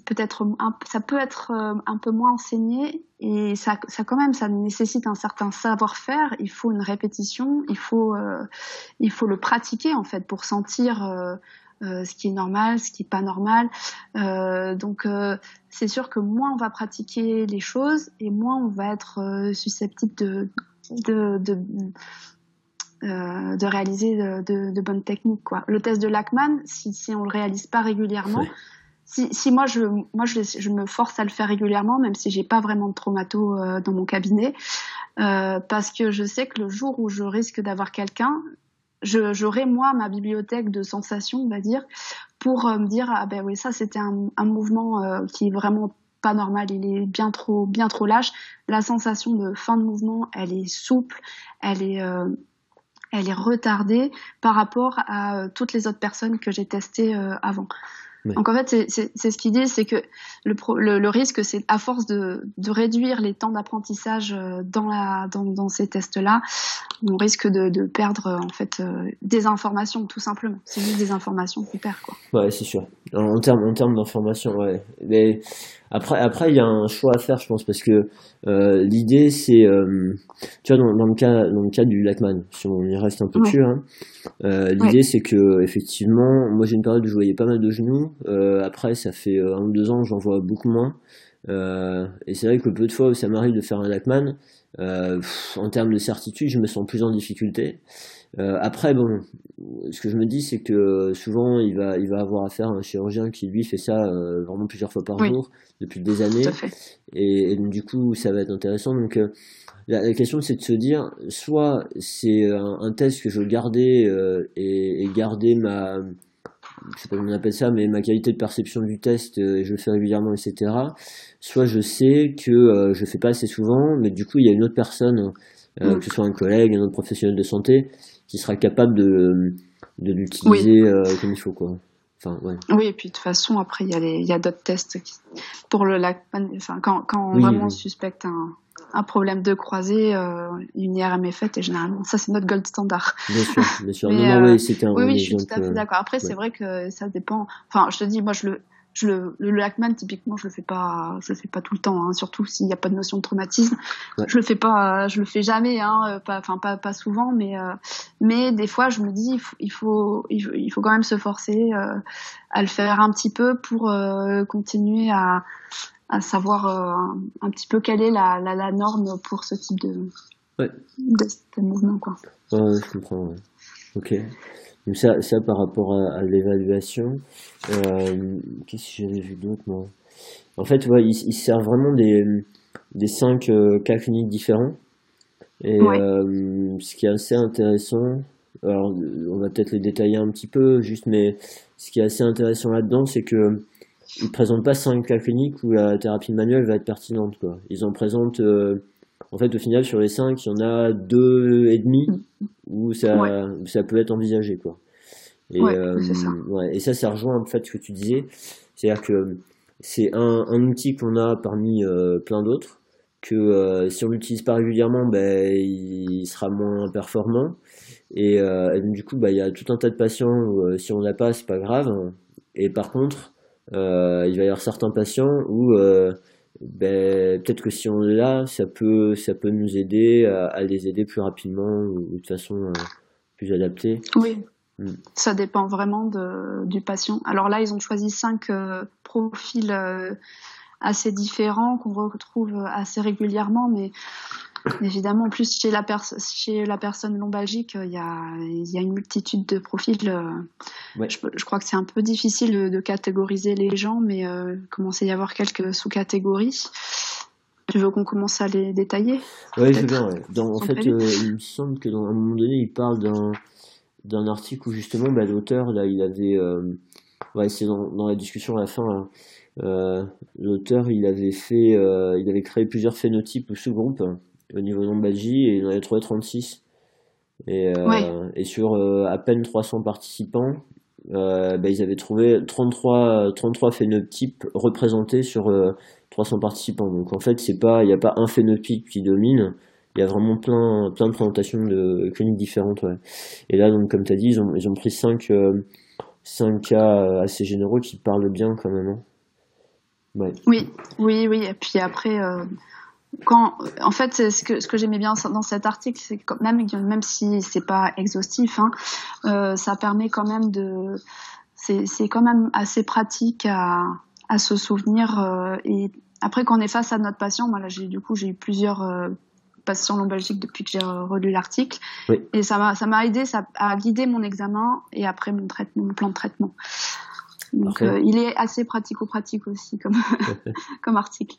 peut-être ça peut être euh, un peu moins enseigné et ça, ça quand même ça nécessite un certain savoir-faire il faut une répétition il faut euh, il faut le pratiquer en fait pour sentir euh, ce qui est normal ce qui est pas normal donc c'est sûr que moins on va pratiquer les choses et moins on va être susceptible de de, de de réaliser de, de, bonnes techniques quoi. Le test de Lachman, si, si on le réalise pas régulièrement, si, moi, je, moi je, me force à le faire régulièrement, même si j'ai pas vraiment de traumato euh, dans mon cabinet, euh, parce que je sais que le jour où je risque d'avoir quelqu'un, j'aurai moi ma bibliothèque de sensations, on va dire, pour me dire ah ben oui ça c'était un, un, mouvement qui est vraiment pas normal, il est bien trop bien trop lâche. La sensation de fin de mouvement, elle est souple, elle est elle est retardée par rapport à toutes les autres personnes que j'ai testées avant. Donc en fait, c'est ce qu'il dit, c'est que le, le, le, risque, c'est à force de, de, réduire les temps d'apprentissage euh, dans, la, dans, dans ces tests-là, on risque de, de perdre en fait euh, des informations tout simplement. C'est juste des informations qu'on perd quoi. Ouais, c'est sûr. En, termes en termes d'informations, ouais. Mais après, après, il y a un choix à faire, je pense, parce que euh, l'idée, c'est, euh, tu vois, dans, dans, le cas, dans le cas du Lachman, si on y reste un peu dessus, hein, euh, l'idée, c'est que effectivement, moi, j'ai une période où je voyais pas mal de genoux. Euh, après, ça fait un ou deux ans, j'en vois beaucoup moins. et c'est vrai que peu de fois où ça m'arrive de faire un Lachman, en termes de certitude, je me sens plus en difficulté. Euh, après, bon, ce que je me dis, c'est que souvent, il va, il va avoir affaire à un chirurgien qui, lui, fait ça euh, vraiment plusieurs fois par jour, depuis des années. Et, donc, du coup, ça va être intéressant. Donc, euh, la, question, c'est de se dire, soit c'est un, test que je veux garder et, et, garder ma, je sais pas comment on appelle ça, mais ma qualité de perception du test, je le fais régulièrement, etc. Soit je sais que je fais pas assez souvent, mais du coup, il y a une autre personne, mm. que ce soit un collègue, un autre professionnel de santé, qui sera capable de, de l'utiliser euh, comme il faut quoi. Enfin, ouais. Oui, et puis de toute façon, après, il y a, les, il y a d'autres tests pour le lac. Enfin, quand, quand vraiment on suspecte un, un, problème de croisée, euh, une IRM est faite et généralement, ça, c'est notre gold standard. Bien sûr, bien sûr. non, non, oui, c'était un Oui, oui, je suis tout à fait euh, d'accord. Après, c'est vrai que ça dépend. Enfin, je te dis, moi, je le, je le, le Lackman typiquement je le fais pas je le fais pas tout le temps hein, surtout s'il n'y a pas de notion de traumatisme je le fais pas je le fais jamais hein, euh, pas enfin pas pas souvent mais euh, mais des fois je me dis il faut il faut il faut, quand même se forcer euh, à le faire un petit peu pour continuer à à savoir un, petit peu quelle est la, la, la norme pour ce type de ouais. de, mouvement quoi ouais, je comprends ouais. ok donc ça, ça par rapport à, l'évaluation. Euh, Qu'est-ce que j'avais vu d'autre moi? En fait, ouais, il, il sert vraiment des, des cinq euh, cas cliniques différents. Et euh, ce qui est assez intéressant, alors on va peut-être les détailler un petit peu, juste, mais ce qui est assez intéressant là-dedans, c'est que ils présentent pas cinq cas cliniques où la thérapie manuelle va être pertinente. Quoi. Ils en présentent euh, en fait, au final, sur les 5, il y en a deux et demi où ça, ça peut être envisagé, quoi. Et, euh, ça. Ouais, et ça, ça rejoint en fait ce que tu disais. C'est-à-dire que c'est un, un, outil qu'on a parmi euh, plein d'autres, que euh, si on l'utilise pas régulièrement, ben, il sera moins performant. Et, et donc, du coup, bah, il y a tout un tas de patients où si on l'a pas, c'est pas grave. Et par contre, il va y avoir certains patients où ben, peut-être que si on l'a, ça peut, ça peut nous aider à, les aider plus rapidement ou, de façon euh, plus adaptée. Oui, mm. ça dépend vraiment de, du patient. Alors là, ils ont choisi cinq euh, profils euh, assez différents qu'on retrouve assez régulièrement, mais Évidemment, en plus chez la, chez la personne lombalgique, il y a, y a une multitude de profils. Euh, je, je, crois que c'est un peu difficile de, catégoriser les gens, mais euh, commence à y avoir quelques sous-catégories. Tu veux qu'on commence à les détailler? Oui, c'est bien. en fait, euh, il me semble que dans un moment donné, il parle d'un d'un article où justement bah, l'auteur là il avait euh, ouais c'est dans, dans, la discussion à la fin hein. euh, l'auteur il avait fait il avait créé plusieurs phénotypes ou sous-groupes au niveau lombalgie et il en avait trouvé 36. Et, euh, et sur euh, à peine 300 participants, euh, bah, ils avaient trouvé 33, 33 phénotypes représentés sur 300 participants. Donc en fait, il n'y a pas un phénotype qui domine. Il y a vraiment plein, plein de présentations de cliniques différentes. Ouais. Et là, donc, comme tu as dit, ils ont, ils ont pris 5, 5 cas assez généraux qui parlent bien quand même. Hein. Ouais. Oui, oui, oui. Et puis après, quand, en fait, ce que, ce que j'aimais bien dans cet article, c'est que même, même si c'est pas exhaustif, hein, euh, ça permet quand même de, c'est, quand même assez pratique à, à se souvenir. Euh, et après, quand on est face à notre patient, moi là, j'ai du coup, j'ai eu plusieurs euh, patients lombalgiques depuis que j'ai relu l'article, et ça m'a, ça m'a aidé ça, à guider mon examen et après mon traitement, mon plan de traitement. Donc, il est assez pratico-pratique aussi comme, comme article.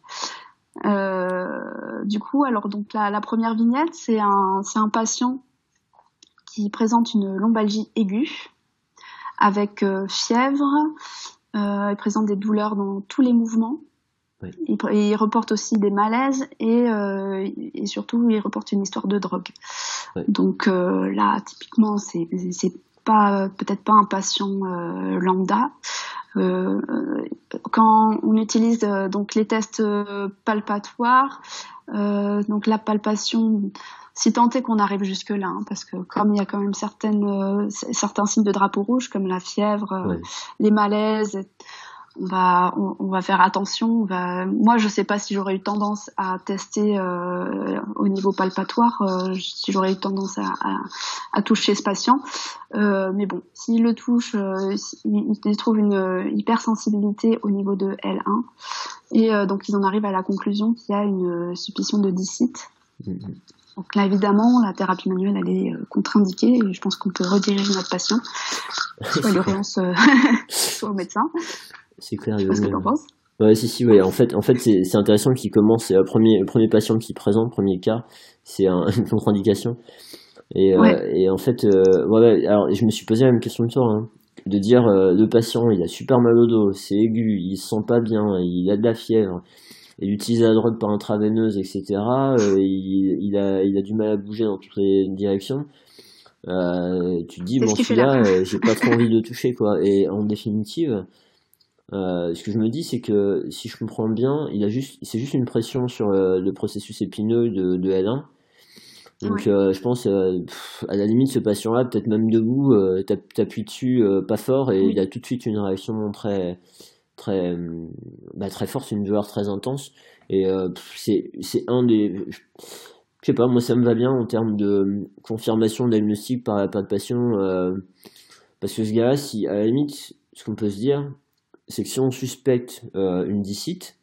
Du coup, alors donc la, la première vignette, c'est un, c'est un patient qui présente une lombalgie aiguë avec euh, fièvre, euh, il présente des douleurs dans tous les mouvements. Il, reporte aussi des malaises et, euh, et, surtout il reporte une histoire de drogue. Donc là, typiquement, c'est pas peut-être pas un patient lambda. Quand on utilise donc les tests palpatoires, donc la palpation si tant est qu'on arrive jusque-là, hein, parce que comme il y a quand même certaines, euh, certains signes de drapeau rouge, comme la fièvre, euh, les malaises, on va, on, va faire attention. On va... Moi, je sais pas si j'aurais eu tendance à tester euh, au niveau palpatoire, si j'aurais eu tendance à, à, toucher ce patient. mais bon, s'il le touche, il, trouve une hypersensibilité au niveau de L1. Et donc, ils en arrivent à la conclusion qu'il y a une suspicion de dicite. Mm-hmm. Donc là, évidemment, la thérapie manuelle, elle est euh, contre-indiquée et je pense qu'on peut rediriger notre patient, soit à l'urgence, euh, soit au médecin. C'est clair. Je ce que tu en penses. Ouais, si, si, ouais. En fait, en fait c'est intéressant qu'il commence, c'est le premier, le premier patient qui présente, premier cas, c'est un, une contre-indication. Et, euh, et en fait, ouais, alors je me suis posé la même question de toi, hein, de dire le patient, il a super mal au dos, c'est aigu, il se sent pas bien, il a de la fièvre, et d'utiliser la drogue par intraveineuse, etc. Euh, il, il, a, il a du mal à bouger dans toutes les directions. Euh, tu te dis, bon, celui-là, euh, j'ai pas trop envie de le toucher, quoi. Et en définitive, ce que je me dis, c'est que si je comprends bien, il a juste, c'est juste une pression sur le processus épineux de, de L1. Donc, je pense, à la limite, ce patient-là, peut-être même debout, t'appuies dessus pas fort et il a tout de suite une réaction très, très, bah, très forte, une douleur très intense. Et euh, c'est, c'est un des. Je sais pas, moi ça me va bien en termes de confirmation diagnostic par la palpation. Euh, parce que ce gars-là, si, à la limite, ce qu'on peut se dire, c'est que si on suspecte euh, une dicite,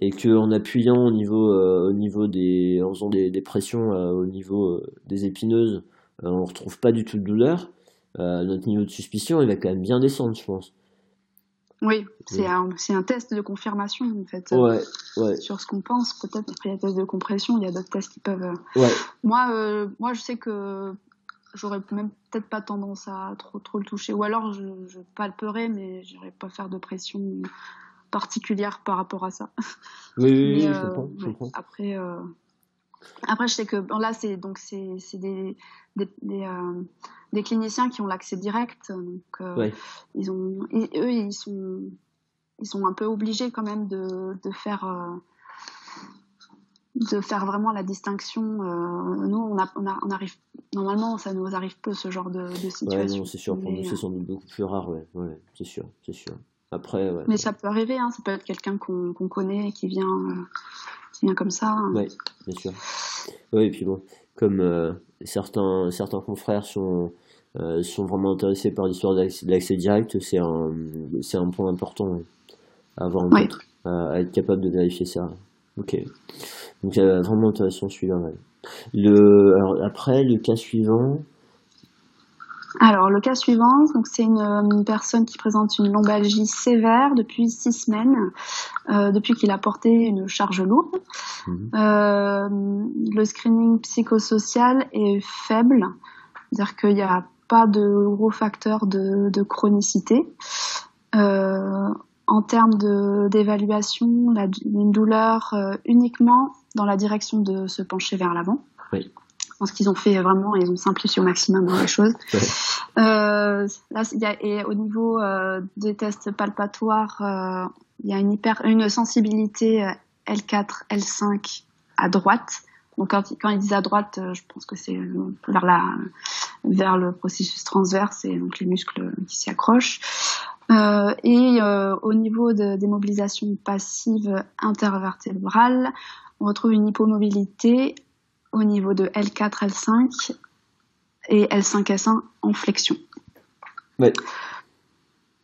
et qu'en appuyant au niveau, au niveau des. en faisant des, des pressions au niveau des épineuses, on retrouve pas du tout de douleur, notre niveau de suspicion il va quand même bien descendre, je pense. Oui, c'est un, un, test de confirmation en fait. Ouais, ouais. Sur ce qu'on pense, peut-être après le test de compression, il y a d'autres tests qui peuvent. Euh. Moi, euh, moi, je sais que j'aurais même peut-être pas tendance à trop trop le toucher, ou alors je, je palperais, mais j'irais pas faire de pression particulière par rapport à ça. Oui, oui, je, euh, comprends, je comprends. Après, après, je sais que là, c'est donc c'est des, des, des cliniciens qui ont l'accès direct. Donc, euh, ils ont, eux, ils sont, ils sont un peu obligés quand même de, de faire, euh, de faire vraiment la distinction. Euh, nous, on, a, on, arrive, normalement, ça nous arrive peu ce genre de, de situation. c'est sûr. Pour nous, c'est sans doute beaucoup plus rare. Ouais, ouais c'est sûr, c'est sûr. Après, Mais ça peut arriver. Hein, ça peut être quelqu'un qu'on connaît et qui vient, qui vient comme ça. Hein. Oui, bien sûr. Oui, et puis bon, comme certains, certains confrères sont euh, sont vraiment intéressés par l'histoire de l'accès direct, c'est un, c'est un point important à avoir en tête, à, être capable de vérifier ça. Ok. Donc euh, vraiment intéressant celui-là. Le, alors, après, le cas suivant. Alors le cas suivant, donc c'est une, personne qui présente une lombalgie sévère depuis six semaines, euh, depuis qu'il a porté une charge lourde. Mhm. Euh, le screening psychosocial est faible, c'est-à-dire qu'il y a pas de gros facteurs de, de chronicité. Euh, en termes d'évaluation, une douleur euh, uniquement dans la direction de se pencher vers l'avant. Oui. Je pense qu'ils ont fait vraiment, ils ont simplifié au maximum les choses. Euh, là, y a, et au niveau euh, des tests palpatoires, euh, il y a une, hyper, une sensibilité L4, L5 à droite. Donc quand, quand ils disent à droite, je pense que c'est vers la vers le processus transverse et donc les muscles qui s'y accrochent. Euh, et euh, au niveau de, des mobilisations passives intervertébrales, on retrouve une hypomobilité au niveau de L4, L5 et L5S1 en flexion.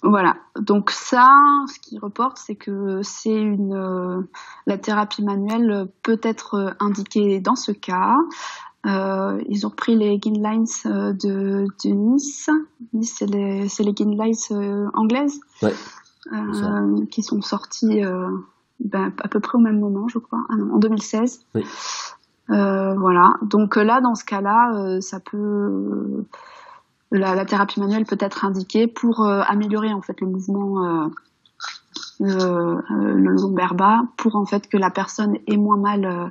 Voilà. Donc ça, ce qui reporte, c'est que c'est une euh, la thérapie manuelle peut être indiquée dans ce cas. Ils ont pris les guidelines de, de Nice. Nice, c'est les, les guidelines anglaises qui sont sorties ben, à peu près au même moment, je crois, ah en 2016. Oui. voilà. Donc là, dans ce cas-là, ça peut la, thérapie manuelle peut être indiquée pour améliorer en fait le mouvement euh, le lombaire bas pour en fait que la personne ait moins mal euh,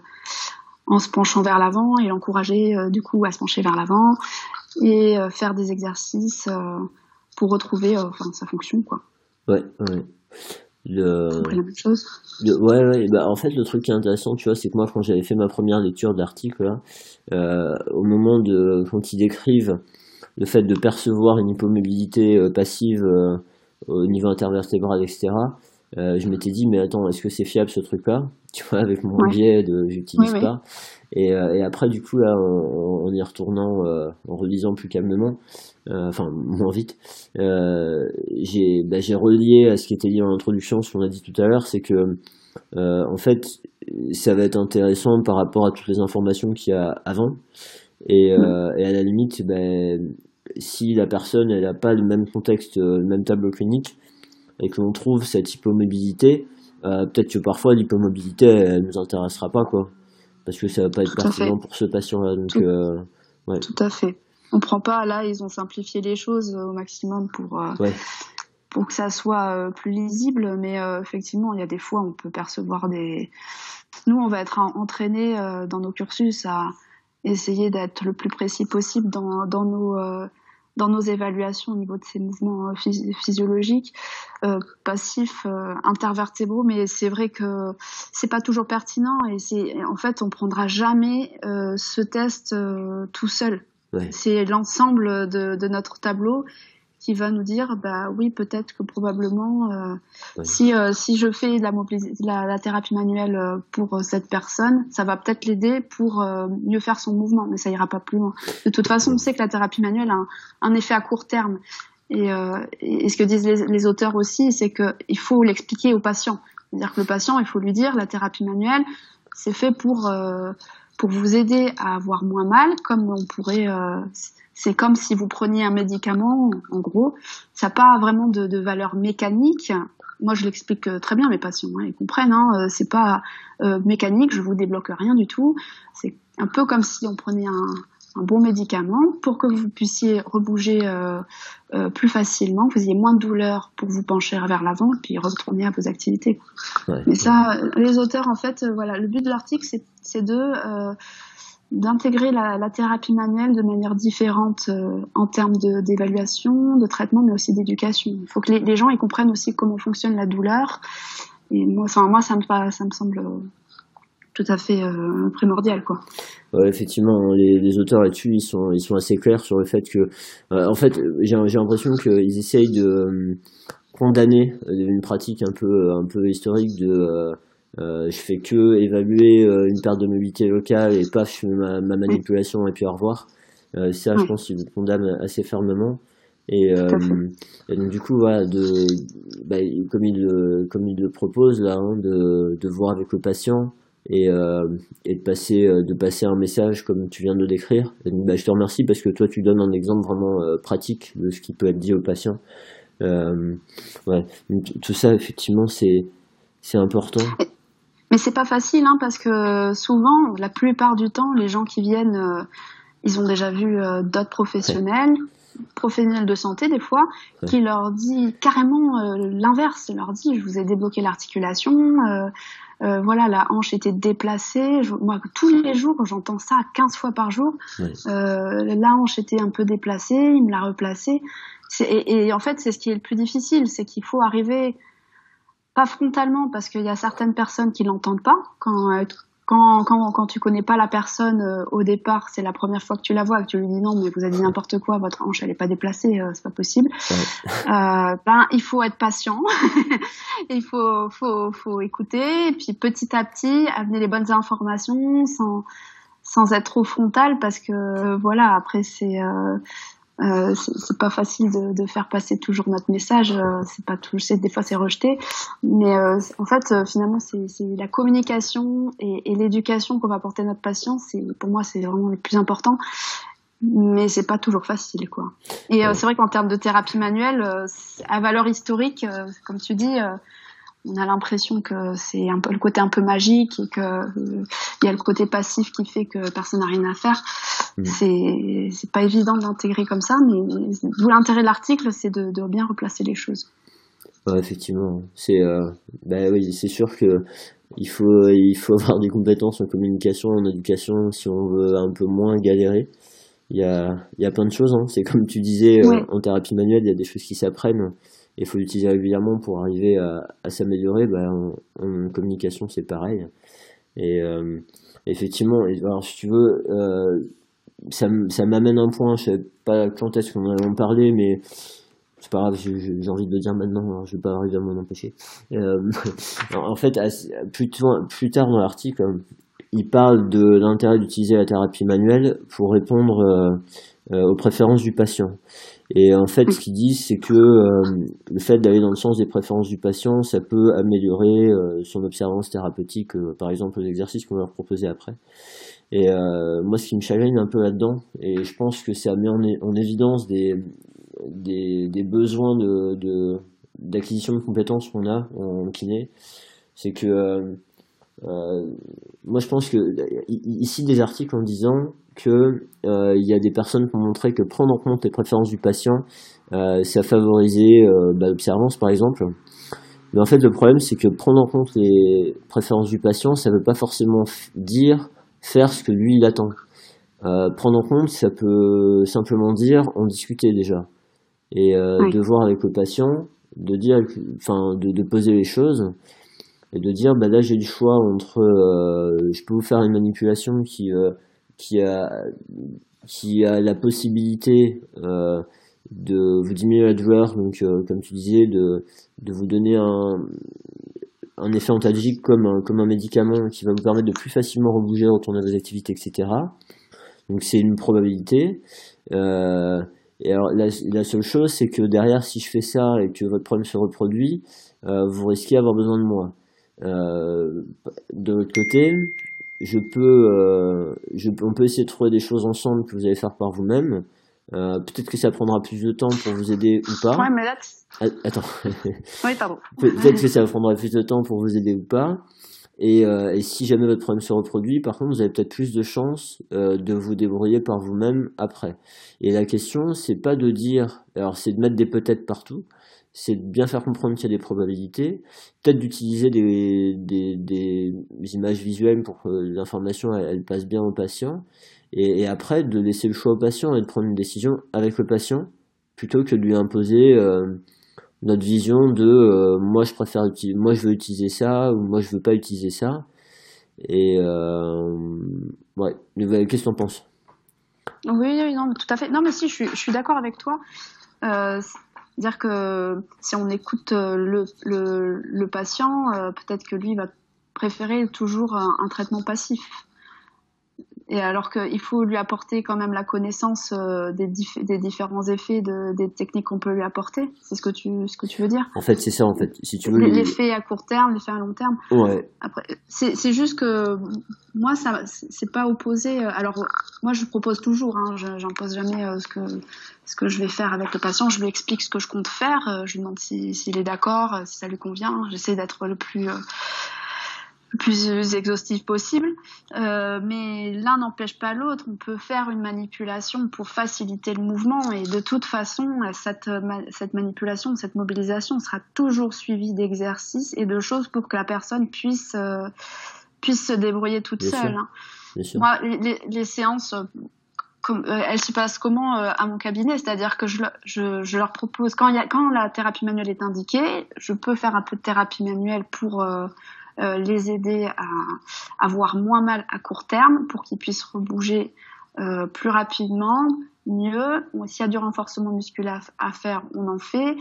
en se penchant vers l'avant et l'encourager euh, du coup à se pencher vers l'avant et faire des exercices pour retrouver enfin, sa fonction quoi. Ouais, ouais. Le... la même chose. ouais, ouais. Bah, en fait, le truc qui est intéressant, tu vois, c'est que moi, quand j'avais fait ma première lecture de l'article, au moment de quand ils décrivent le fait de percevoir une hypomobilité passive au niveau intervertébral, etc. Euh, je m'étais dit, mais attends, est-ce que c'est fiable ce truc-là? Tu vois, avec mon biais de j'utilise pas. Et, euh, et, après, du coup, là, en, y retournant, euh, en relisant plus calmement, enfin, moins vite, j'ai bah, relié à ce qui était dit en introduction, ce qu'on a dit tout à l'heure, c'est que, en fait, ça va être intéressant par rapport à toutes les informations qu'il y a avant. Et, et à la limite, ben, si la personne elle n'a pas le même contexte, le même tableau clinique, et que l'on trouve cette hypomobilité, euh, peut-être que parfois l'hypomobilité elle nous intéressera pas quoi, parce que ça va pas être pertinent pour ce patient-là. Donc tout, euh, ouais. tout à fait. On prend pas là, ils ont simplifié les choses au maximum pour euh, pour que ça soit plus lisible, mais effectivement il y a des fois on peut percevoir des. Nous on va être entraînés dans nos cursus à essayer d'être le plus précis possible dans, dans nos dans nos évaluations au niveau de ces mouvements euh, physiologiques, euh, passifs, euh, intervertébraux, mais c'est vrai que c'est pas toujours pertinent et c'est en fait on prendra jamais ce test tout seul. C'est l'ensemble de, de, notre tableau qui va nous dire bah oui peut-être que probablement euh, si euh, si je fais la, la, la thérapie manuelle euh, pour cette personne ça va peut-être l'aider pour mieux faire son mouvement mais ça ira pas plus loin. De toute façon on sait que la thérapie manuelle a un, effet à court terme. Et, et ce que disent les, les auteurs aussi c'est que il faut l'expliquer au patient. C'est-à-dire que le patient il faut lui dire la thérapie manuelle c'est fait pour pour vous aider à avoir moins mal comme on pourrait c'est comme si vous preniez un médicament, en gros, ça n'a pas vraiment de, valeur mécanique. Moi, je l'explique euh, très bien, mes patients, hein, ils comprennent. Hein, euh, c'est pas euh, mécanique, je vous débloque rien du tout. C'est un peu comme si on prenait un, bon médicament pour que vous puissiez rebouger plus facilement, que vous ayez moins de douleur pour vous pencher vers l'avant, puis retourner à vos activités. Mais ça, les auteurs, en fait, voilà, le but de l'article, c'est de d'intégrer la, thérapie manuelle de manière différente euh, en termes d'évaluation, de, traitement, mais aussi d'éducation. Il faut que les, gens ils comprennent aussi comment fonctionne la douleur. Et moi, enfin, moi ça, me, ça me semble tout à fait euh, primordial. Quoi. effectivement, les, auteurs là-dessus, ils sont, ils sont assez clairs sur le fait que, euh, en fait, j'ai l'impression qu'ils essayent de condamner une pratique un peu, un peu historique de euh, je fais que évaluer euh, une perte de mobilité locale et pas ma, ma manipulation et puis au revoir. Euh, ça, je pense qu'il condamne assez fermement. Et, donc du coup, voilà, de, bah, comme il le, comme il le propose là, hein, de, de voir avec le patient et, et de passer, de passer un message comme tu viens de le décrire. donc, bah, je te remercie parce que toi, tu donnes un exemple vraiment pratique de ce qui peut être dit au patient. ouais, tout ça, effectivement, c'est c'est important. Mais c'est pas facile, hein, parce que souvent, la plupart du temps, les gens qui viennent, euh, ils ont déjà vu euh, d'autres professionnels, professionnels de santé des fois, qui leur dit carrément euh, l'inverse. Ils leur dit, je vous ai débloqué l'articulation, voilà, la hanche était déplacée. moi, tous les jours, j'entends ça 15 fois par jour. la hanche était un peu déplacée, il me l'a replacée. Et, et en fait, c'est ce qui est le plus difficile, c'est qu'il faut arriver pas frontalement parce qu'il y a certaines personnes qui l'entendent pas. Quand euh, quand, quand, quand tu connais pas la personne euh, au départ, c'est la première fois que tu la vois, que tu lui dis non, mais vous avez dit n'importe quoi, votre hanche elle est pas déplacée, euh, c'est pas possible. ben il faut être patient, il faut, faut faut écouter, et puis petit à petit amener les bonnes informations sans sans être trop frontal parce que voilà après c'est Euh, c'est pas facile de, de, faire passer toujours notre message. Euh, c'est pas tout, sais, des fois c'est rejeté, mais euh, en fait euh, finalement c'est la communication et, et l'éducation qu'on va apporter à notre patient. C'est pour moi c'est vraiment le plus important. Mais c'est pas toujours facile, quoi. Et c'est vrai qu'en termes de thérapie manuelle, à valeur historique, comme tu dis, on a l'impression que c'est un peu le côté un peu magique et que il y a le côté passif qui fait que personne n'a rien à faire. Mm. C'est pas évident d'intégrer comme ça, mais d'où l'intérêt de l'article, c'est de, de, bien replacer les choses. Ouais, effectivement, c'est euh, bah oui, c'est sûr que il faut il faut avoir des compétences en communication, en éducation, si on veut un peu moins galérer. Il y a il y a plein de choses. Hein. C'est comme tu disais euh, en thérapie manuelle, il y a des choses qui s'apprennent il faut l'utiliser régulièrement pour arriver à, à s'améliorer. Bah, en, communication, c'est pareil. Et euh, effectivement, alors si tu veux, euh, ça, ça m'amène un point, je sais pas quand est-ce qu'on va en parler, mais c'est pas grave, j'ai envie de le dire maintenant, je vais pas arriver à m'en empêcher. Euh, en fait, plus, tard dans l'article, il parle de l'intérêt d'utiliser la thérapie manuelle pour répondre aux préférences du patient. Et en fait, ce qu'ils disent, c'est que euh, le fait d'aller dans le sens des préférences du patient, ça peut améliorer euh, son observance thérapeutique, euh, par exemple aux exercices qu'on va leur proposer après. Et moi, ce qui me challenge un peu là-dedans, et je pense que ça met en, en évidence des, des, des, besoins de d'acquisition de, compétences qu'on a en kiné, c'est que moi, je pense que ici des articles en disant que euh, il y a des personnes qui ont montré que prendre en compte les préférences du patient, euh, ça favorisait euh, bah, l'observance par exemple. Mais en fait, le problème, c'est que prendre en compte les préférences du patient, ça ne veut pas forcément dire faire ce que lui il attend. prendre en compte, ça peut simplement dire en discuter déjà et de voir avec le patient, de dire, enfin, de, de, poser les choses et de dire, bah là j'ai le choix entre, je peux vous faire une manipulation qui qui a, qui a la possibilité euh, de vous diminuer la douleur, donc euh, comme tu disais, de, de vous donner un, un effet antalgique comme un, comme un médicament qui va vous permettre de plus facilement rebouger, retourner à vos activités, etc. Donc c'est une probabilité. Euh, et alors la, seule chose, c'est que derrière, si je fais ça et que votre problème se reproduit, euh, vous risquez d'avoir besoin de moi. Euh, de l'autre côté, je peux, on peut essayer de trouver des choses ensemble que vous allez faire par vous-même. Euh, peut-être que ça prendra plus de temps pour vous aider ou pas. Ouais, mais là, ah, Attends. oui, pardon. Peut-être que ça prendra plus de temps pour vous aider ou pas. Et, euh, et, si jamais votre problème se reproduit, par contre, vous avez peut-être plus de chances euh, de vous débrouiller par vous-même après. Et la question, c'est pas de dire, alors c'est de mettre des peut-être partout, c'est de bien faire comprendre qu'il y a des probabilités, peut-être d'utiliser des, des, des, images visuelles pour que l'information elle, passe bien au patient, et, après de laisser le choix au patient et de prendre une décision avec le patient, plutôt que de lui imposer euh, notre vision de euh, moi je préfère moi je veux utiliser ça ou moi je veux pas utiliser ça. Et euh, ouais, qu'est-ce que tu en penses oui, oui, non, tout à fait. Non, mais si, je suis, d'accord avec toi. Euh, dire que si on écoute le, patient, peut-être que lui va préférer toujours un traitement passif. Et alors qu'il faut lui apporter quand même la connaissance euh, des, des différents effets de, des techniques qu'on peut lui apporter. C'est ce que tu ce que tu veux dire? En fait, c'est ça en fait. Si tu veux l'effet à court terme, l'effet à long terme. Ouais. Après, c'est juste que moi ça c'est pas opposé. Alors moi je propose toujours. Hein, J'impose jamais euh, ce que ce que je vais faire avec le patient. Je lui explique ce que je compte faire. Euh, je lui demande s'il si, est d'accord, si ça lui convient. J'essaie d'être le plus plus exhaustif possible. Euh, mais l'un n'empêche pas l'autre. On peut faire une manipulation pour faciliter le mouvement et de toute façon, cette, cette manipulation, cette mobilisation sera toujours suivie d'exercices et de choses pour que la personne puisse, euh, puisse se débrouiller toute seule. Hein. Moi, les, les séances, comme, euh, elles se passent comment euh, à mon cabinet? C'est-à-dire que je, je, je, leur propose, quand, y a, quand la thérapie manuelle est indiquée, je peux faire un peu de thérapie manuelle pour euh, les aider à avoir moins mal à court terme pour qu'ils puissent rebouger euh, plus rapidement, mieux. S'il y a du renforcement musculaire à faire, on en fait.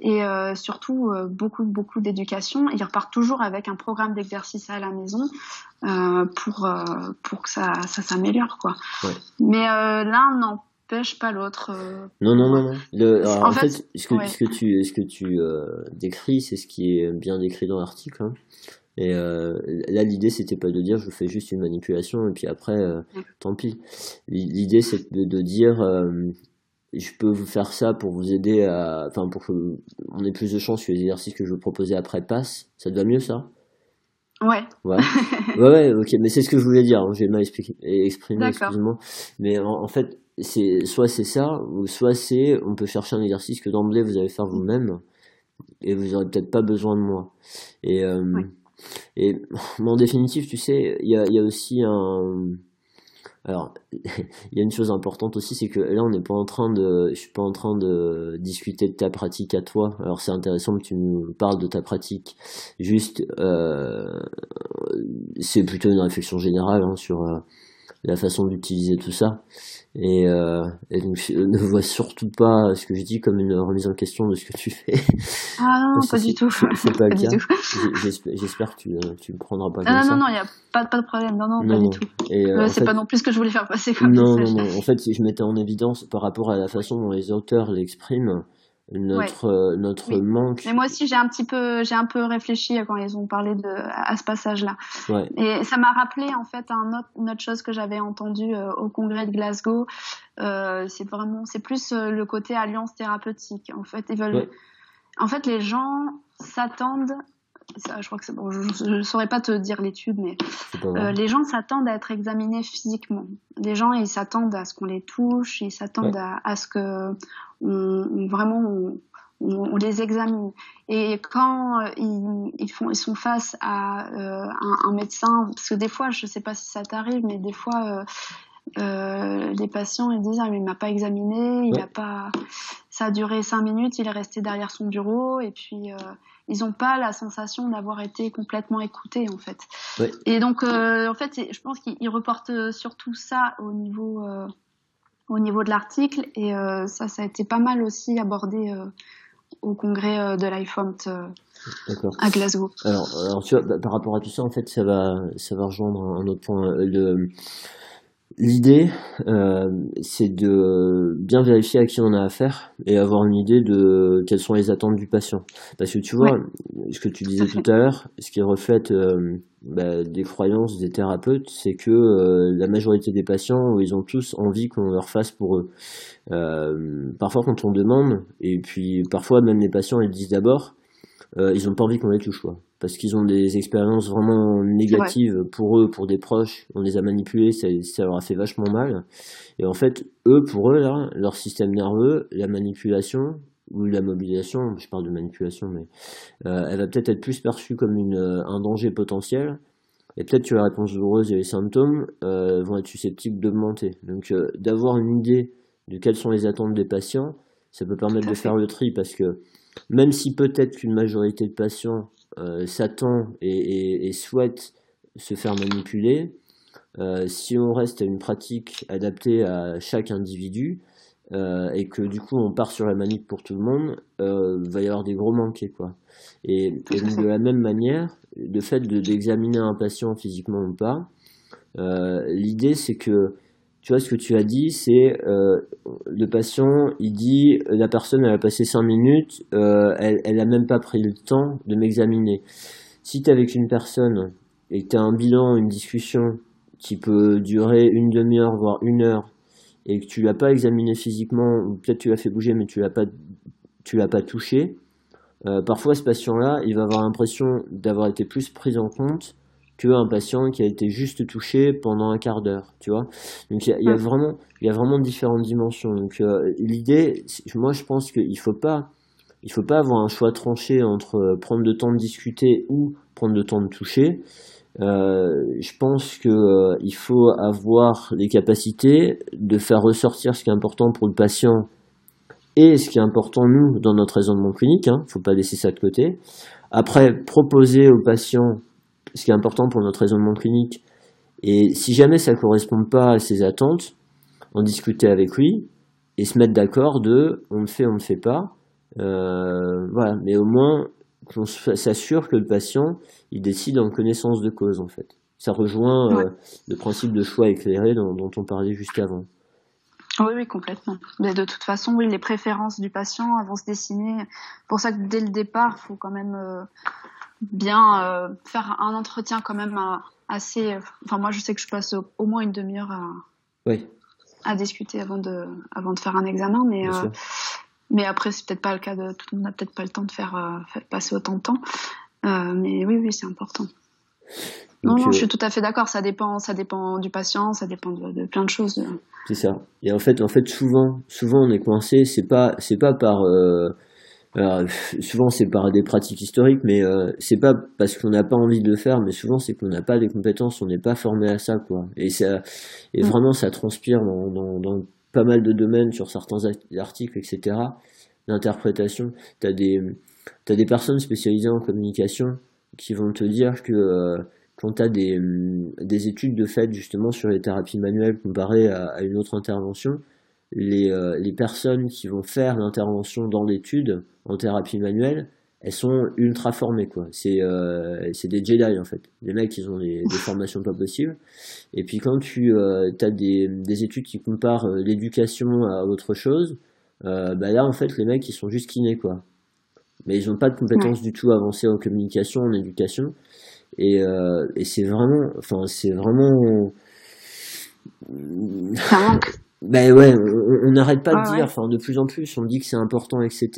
Et euh, surtout, beaucoup, beaucoup d'éducation. Ils repartent toujours avec un programme d'exercice à la maison pour, pour que ça, ça s'améliore. quoi. Mais l'un n'empêche pas l'autre. Non, non, non, non. en, fait, ce que, ce que tu, ce que tu décris, c'est ce qui est bien décrit dans l'article. Hein. Et là, l'idée, c'était pas de dire je fais juste une manipulation et puis après, tant pis. L'idée, c'est de, de, dire je peux vous faire ça pour vous aider à. Enfin, pour qu'on ait plus de chance sur les exercices que je vous proposais après passe. Ça te va mieux, ça? Ouais. Ouais. ouais, ouais, ok. Mais c'est ce que je voulais dire. Hein. J'ai mal exprimé, excuse-moi. Mais en, fait, c'est soit c'est ça, ou soit c'est on peut chercher un exercice que d'emblée vous allez faire vous-même et vous aurez peut-être pas besoin de moi. Et, euh, et en définitive, tu sais, il y a, aussi un alors, il y a une chose importante aussi, c'est que là, on n'est pas en train de, je suis pas en train de discuter de ta pratique à toi. Alors, c'est intéressant que tu nous parles de ta pratique. Juste, euh, c'est plutôt une réflexion générale hein, sur euh, la façon d'utiliser tout ça. Et, euh, et, donc, ne vois surtout pas ce que je dis comme une remise en question de ce que tu fais. Ah non, pas du tout. C'est pas, le cas. J'espère que tu, ne euh, me prendras pas ah, comme non, ça. Non, non, il n'y a pas, pas de problème. Non, non, pas du tout. Euh, c'est pas non plus ce que je voulais faire passer comme non, Non, non, en fait, si je mettais en évidence par rapport à la façon dont les auteurs l'expriment, notre euh, notre manque. Mais moi aussi j'ai un petit peu j'ai un peu réfléchi quand ils ont parlé de à ce passage-là. Ouais. Et ça m'a rappelé en fait un autre, une autre chose que j'avais entendu euh, au congrès de Glasgow. Euh, c'est vraiment c'est plus euh, le côté alliance thérapeutique. En fait ils veulent. En fait les gens s'attendent ça, je crois que c'est bon. Je ne saurais pas te dire l'étude, mais euh, les gens s'attendent à être examinés physiquement. Les gens, ils s'attendent à ce qu'on les touche, ils s'attendent à, à, ce que on, vraiment on, on, les examine. Et quand euh, ils, ils, font, ils sont face à euh, un, un, médecin, parce que des fois, je ne sais pas si ça t'arrive, mais des fois, euh, euh, les patients ils disent ah mais il m'a pas examiné, il a pas, ça a duré cinq minutes, il est resté derrière son bureau et puis ils n'ont pas la sensation d'avoir été complètement écoutés en fait. Et donc euh, en fait, je pense qu'ils reportent surtout ça au niveau euh, au niveau de l'article et euh, ça, ça a été pas mal aussi abordé au congrès de l'iPhone à Glasgow. Alors, alors tu vois, par rapport à tout ça, en fait, ça va ça va rejoindre un autre point. Le, L'idée, euh, c'est de bien vérifier à qui on a affaire et avoir une idée de quelles sont les attentes du patient. Parce que tu vois, ce que tu disais tout à l'heure, ce qui reflète euh, bah, des croyances des thérapeutes, c'est que euh, la majorité des patients, ils ont tous envie qu'on leur fasse pour eux. parfois, quand on demande, et puis parfois même les patients, ils disent d'abord, ils n'ont pas envie qu'on les touche. Quoi parce qu'ils ont des expériences vraiment négatives pour eux, pour des proches. On les a manipulés, ça, ça, leur a fait vachement mal. Et en fait, eux, pour eux, là, leur système nerveux, la manipulation ou la mobilisation, je parle de manipulation, mais euh, elle va peut-être être plus perçue comme une, euh, un danger potentiel. Et peut-être que la réponse douloureuse et les symptômes euh, vont être susceptibles d'augmenter. Donc, euh, d'avoir une idée de quelles sont les attentes des patients, ça peut permettre de faire le tri parce que même si peut-être qu'une majorité de patients euh, s'attend et, souhaite se faire manipuler, euh, si on reste à une pratique adaptée à chaque individu, euh, et que du coup on part sur la manip pour tout le monde, il va y avoir des gros manqués quoi. Et, de la même manière, le fait d'examiner un patient physiquement ou pas, l'idée c'est que tu vois, ce que tu as dit, c'est euh, le patient, il dit, la personne, elle a passé 5 minutes, euh, elle, elle a même pas pris le temps de m'examiner. Si tu es avec une personne et que tu as un bilan, une discussion qui peut durer une demi-heure, voire une heure, et que tu l'as pas examiné physiquement, ou peut-être tu l'as fait bouger, mais tu l'as pas, tu l'as pas touché, euh, parfois ce patient-là, il va avoir l'impression d'avoir été plus pris en compte qu'un patient qui a été juste touché pendant un quart d'heure, tu vois. Donc il y, a vraiment, il y a vraiment différentes dimensions. Donc euh, l'idée, moi je pense qu'il faut pas, il faut pas avoir un choix tranché entre euh, prendre le temps de discuter ou prendre le temps de toucher. Euh, je pense que euh, il faut avoir les capacités de faire ressortir ce qui est important pour le patient et ce qui est important nous dans notre raisonnement clinique. Hein, faut pas laisser ça de côté. Après, proposer au patient ce qui est important pour notre raisonnement clinique. Et si jamais ça ne correspond pas à ses attentes, en discuter avec lui et se mettre d'accord de on le fait, on ne le fait pas. Euh, voilà, mais au moins qu'on s'assure que le patient il décide en connaissance de cause en fait. Ça rejoint euh, le principe de choix éclairé dont, on parlait juste avant. Oui, oui, complètement. Mais de toute façon, oui, les préférences du patient vont se dessiner. Pour ça que dès le départ, il faut quand même euh, bien euh, faire un entretien quand même euh, assez. Enfin, moi, je sais que je passe au, moins une demi-heure à, oui. à discuter avant de, avant de faire un examen, mais. mais après, c'est peut-être pas le cas de tout le monde n'a peut-être pas le temps de faire, passer autant de temps. mais oui, oui, c'est important non, non, je suis tout à fait d'accord. Ça dépend, ça dépend du patient, ça dépend de, plein de choses. C'est ça. Et en fait, en fait, souvent, souvent, on est coincé. C'est pas, c'est pas par, euh, souvent, c'est par des pratiques historiques, mais euh, c'est pas parce qu'on n'a pas envie de le faire, mais souvent, c'est qu'on n'a pas les compétences, on n'est pas formé à ça, quoi. Et ça, et mm. vraiment, ça transpire dans, dans, dans, pas mal de domaines sur certains articles, etc. L'interprétation. T'as des, t'as des personnes spécialisées en communication qui vont te dire que euh, quand tu as des, des, études de fait justement sur les thérapies manuelles comparées à, une autre intervention, les, euh, les, personnes qui vont faire l'intervention dans l'étude en thérapie manuelle, elles sont ultra formées quoi. C'est euh, c'est des Jedi en fait. Les mecs ils ont des, des formations pas possibles. Et puis quand tu euh, as des, des, études qui comparent l'éducation à autre chose, bah là en fait les mecs ils sont juste kinés quoi. Mais ils n'ont pas de compétences du tout avancées en communication, en éducation. Et, euh, et c'est vraiment, enfin, c'est vraiment. Ça manque. Ben ouais, on n'arrête pas de dire, enfin, de plus en plus, on dit que c'est important, etc.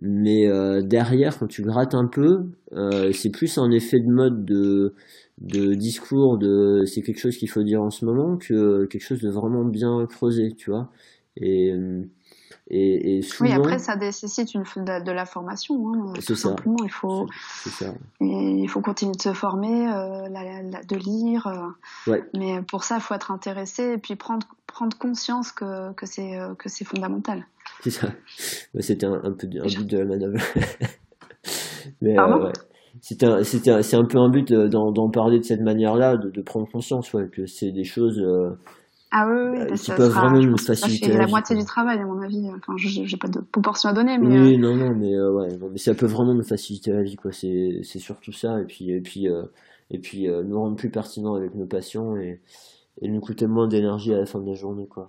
Mais euh, derrière, quand tu grattes un peu, euh, c'est plus un effet de mode de, de discours, de c'est quelque chose qu'il faut dire en ce moment, que quelque chose de vraiment bien creusé, tu vois. Et et, Oui, après, ça nécessite une, de, la formation, hein, tout simplement. Il faut, il faut continuer de se former, euh, de lire. Euh. Mais pour ça, il faut être intéressé et puis prendre, prendre conscience que, que c'est euh, fondamental. C'est ça. C'était un, peu un but de la manœuvre. Mais c'est un peu un but d'en parler de cette manière-là, de, de, prendre conscience que c'est des choses ah oui, oui, qui peuvent vraiment nous faciliter la, moitié du travail, à mon avis. Enfin, j'ai pas de proportion à donner, mais. Oui, euh, non, non, mais euh, ouais, mais ça peut vraiment nous faciliter la vie, quoi. C'est, c'est surtout ça, et puis, et puis, euh, et puis, nous rendre plus pertinents avec nos patients et, et nous coûter moins d'énergie à la fin de la journée, quoi.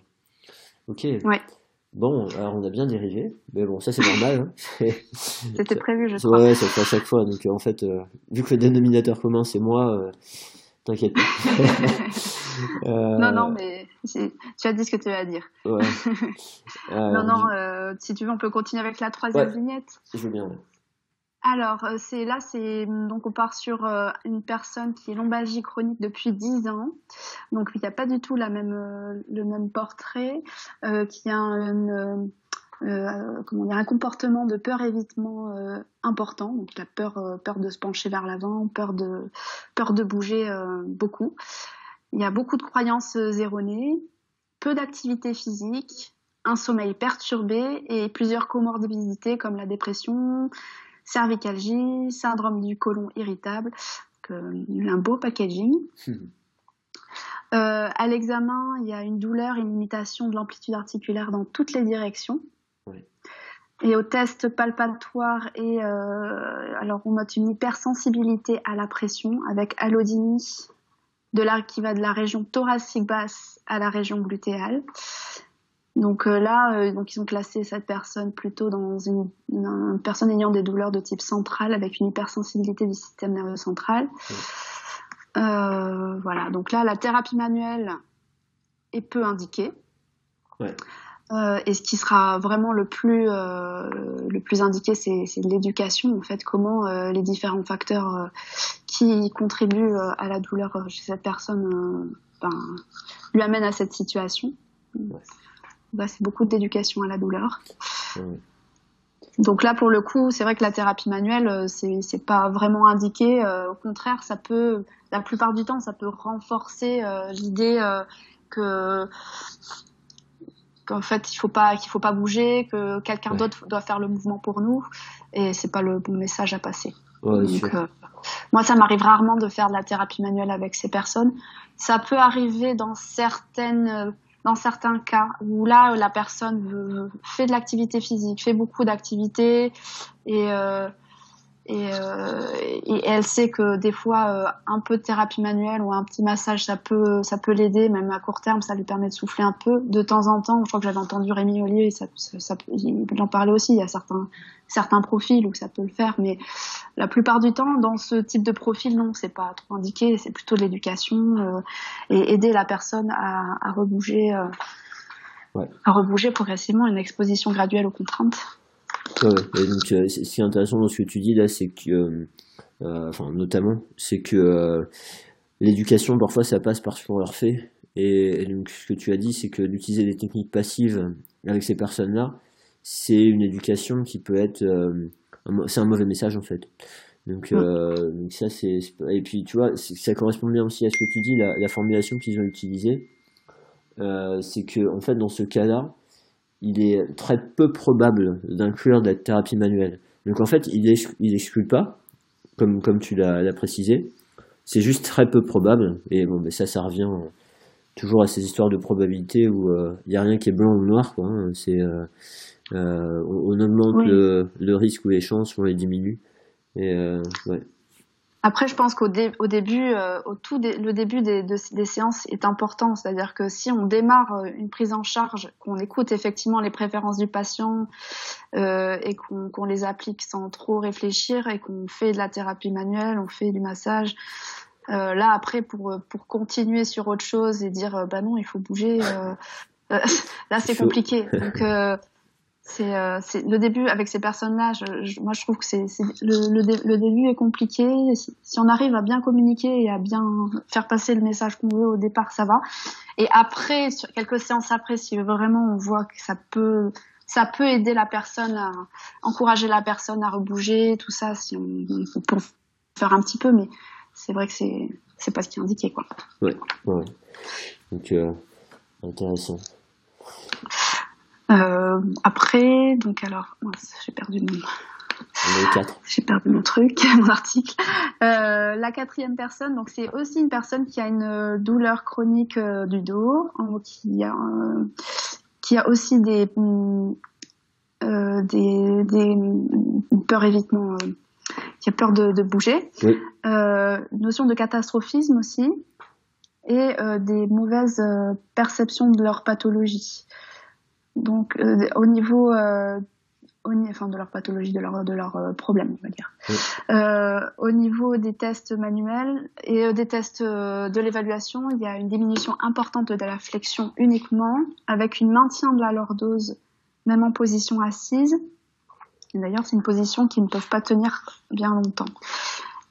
Ok. Ouais. Bon, alors on a bien dérivé, mais bon, ça c'est normal. Hein. C'était prévu, je crois. Ouais, ça fait à chaque fois. Donc en fait, vu que le dénominateur commun c'est moi, t'inquiète pas. Non, non, mais tu as dit ce que tu as à dire. Ouais. non, non, euh, si tu veux, on peut continuer avec la troisième vignette. Je veux bien. Alors, euh, c'est là, c'est donc on part sur euh, une personne qui est lombalgie chronique depuis 10 ans. Donc, il n'y a pas du tout la même, le même portrait, qui a un, comment dire, un comportement de peur-évitement important. Donc, il a peur, peur de se pencher vers l'avant, peur de, peur de bouger beaucoup. Il y a beaucoup de croyances erronées, peu d'activité physique, un sommeil perturbé et plusieurs comorbidités comme la dépression, cervicalgie, syndrome du côlon irritable, un beau packaging. Euh, à l'examen, il y a une douleur et une limitation de l'amplitude articulaire dans toutes les directions. Et au test palpatoire, et euh, alors on note une hypersensibilité à la pression avec allodynie de la, qui va de la région thoracique basse à la région glutéale. Donc euh, là, euh, donc ils ont classé cette personne plutôt dans une, personne ayant des douleurs de type central avec une hypersensibilité du système nerveux central. Euh, voilà. Donc là, la thérapie manuelle est peu indiquée. Ouais. Euh, et ce qui sera vraiment le plus, euh, le plus indiqué, c'est, l'éducation, en fait, comment euh, les différents facteurs qui contribuent à la douleur chez cette personne ben, lui amènent à cette situation. Bah, c'est beaucoup d'éducation à la douleur. Donc là, pour le coup, c'est vrai que la thérapie manuelle, c'est, pas vraiment indiqué. au contraire, ça peut, la plupart du temps, ça peut renforcer l'idée que qu'en fait il faut pas qu'il faut pas bouger, que quelqu'un d'autre doit faire le mouvement pour nous, et c'est pas le bon message à passer. Euh, moi, ça m'arrive rarement de faire de la thérapie manuelle avec ces personnes. Ça peut arriver dans dans certains cas où là la personne fait de l'activité physique, fait beaucoup d'activités et euh, Et, euh, et, elle sait que des fois, euh, un peu de thérapie manuelle ou un petit massage, ça peut, ça peut l'aider, même à court terme, ça lui permet de souffler un peu. De temps en temps, je crois que j'avais entendu Rémi Ollier, ça, ça, il en parler aussi. Il y a certains, certains profils où ça peut le faire, mais la plupart du temps, dans ce type de profil, non, c'est pas trop indiqué. C'est plutôt de l'éducation euh, et aider la personne à, à rebouger, euh, ouais. à rebouger progressivement une exposition graduelle aux contraintes. Ouais, et donc, euh, ce qui est intéressant dans ce que tu dis là, c'est que, euh, euh, enfin, notamment, c'est que l'éducation, parfois, ça passe par ce qu'on leur fait. Et, donc, ce que tu as dit, c'est que d'utiliser des techniques passives avec ces personnes-là, c'est une éducation qui peut être. c'est un mauvais message, en fait. Donc, donc ça, c'est. Et puis, tu vois, ça correspond bien aussi à ce que tu dis, la, la formulation qu'ils ont utilisée. c'est que, en fait, dans ce cas-là, il est très peu probable d'inclure de la thérapie manuelle. Donc en fait, il n'exclut pas, comme, comme tu l'as précisé. C'est juste très peu probable. Et bon, mais ça, ça revient toujours à ces histoires de probabilité où euh, il n'y a rien qui est blanc ou noir. Quoi, hein. C'est, euh, euh, on, augmente le, le, risque ou les chances, on les diminue. Et, ouais. Après, je pense qu'au au début, euh, au tout le début des, des séances est important. C'est-à-dire que si on démarre euh, une prise en charge, qu'on écoute effectivement les préférences du patient euh, et qu'on les applique sans trop réfléchir et qu'on fait de la thérapie manuelle, on fait du massage. Euh, là, après, pour, pour continuer sur autre chose et dire, bah non, il faut bouger, là, c'est compliqué. Donc, c'est euh, le début avec ces personnes-là. moi, je trouve que c'est le, le, début est compliqué. Si, on arrive à bien communiquer et à bien faire passer le message qu'on veut au départ, ça va. Et après, sur quelques séances après, si vraiment on voit que ça peut ça peut aider la personne à encourager la personne à rebouger, tout ça, si on, on faire un petit peu, mais c'est vrai que c'est c'est pas ce qui est indiqué, quoi. Ouais. Donc euh, intéressant. Euh, après, donc alors, j'ai perdu mon. J'ai perdu mon truc, mon article. Euh, la quatrième personne, donc c'est aussi une personne qui a une douleur chronique euh, du dos, qui a qui a aussi des des, des peur évitement, qui a peur de, de bouger. Oui. notion de catastrophisme aussi et des mauvaises perceptions de leur pathologie. Donc, euh, au niveau, euh, au, enfin, de leur pathologie, de leur, de leur euh, problème, on va dire. Euh, au niveau des tests manuels et des tests de l'évaluation, il y a une diminution importante de la flexion uniquement, avec une maintien de la lordose, même en position assise. D'ailleurs, c'est une position qui ne peuvent pas tenir bien longtemps.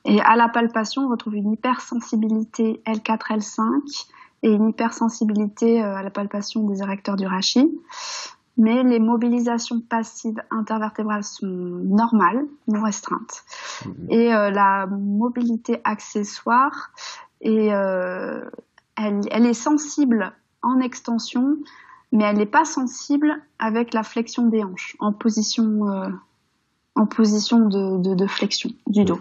Et à la palpation, on retrouve une hypersensibilité L4, L5 et une hypersensibilité euh, à la palpation des érecteurs du rachis. Mais les mobilisations passives intervertébrales sont normales, non restreintes. Mhm. Et euh, la mobilité accessoire, et, euh, elle, elle, est sensible en extension, mais elle n'est pas sensible avec la flexion des hanches, en position, euh, en position de, de, de, flexion du dos.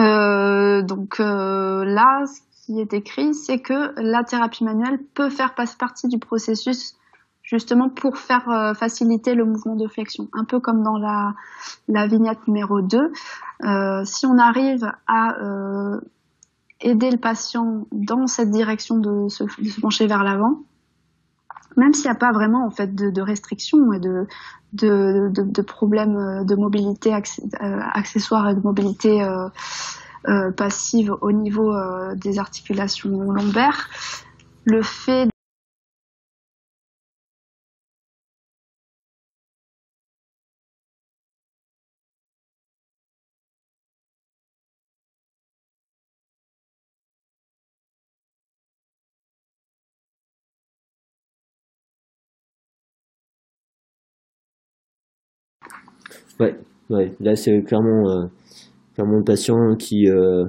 Euh, donc euh, là, qui est écrit, c'est que la thérapie manuelle peut faire partie du processus justement pour faire euh, faciliter le mouvement de flexion. Un peu comme dans la, vignette numéro 2. Euh, si on arrive à euh, aider le patient dans cette direction de se, pencher vers l'avant, même s'il n'y a pas vraiment en fait de, restrictions et de, de, problèmes de mobilité accessoire et de mobilité passive au niveau euh, des articulations lombaires, le fait Ouais, ouais, là c'est clairement euh, mon patient qui, euh,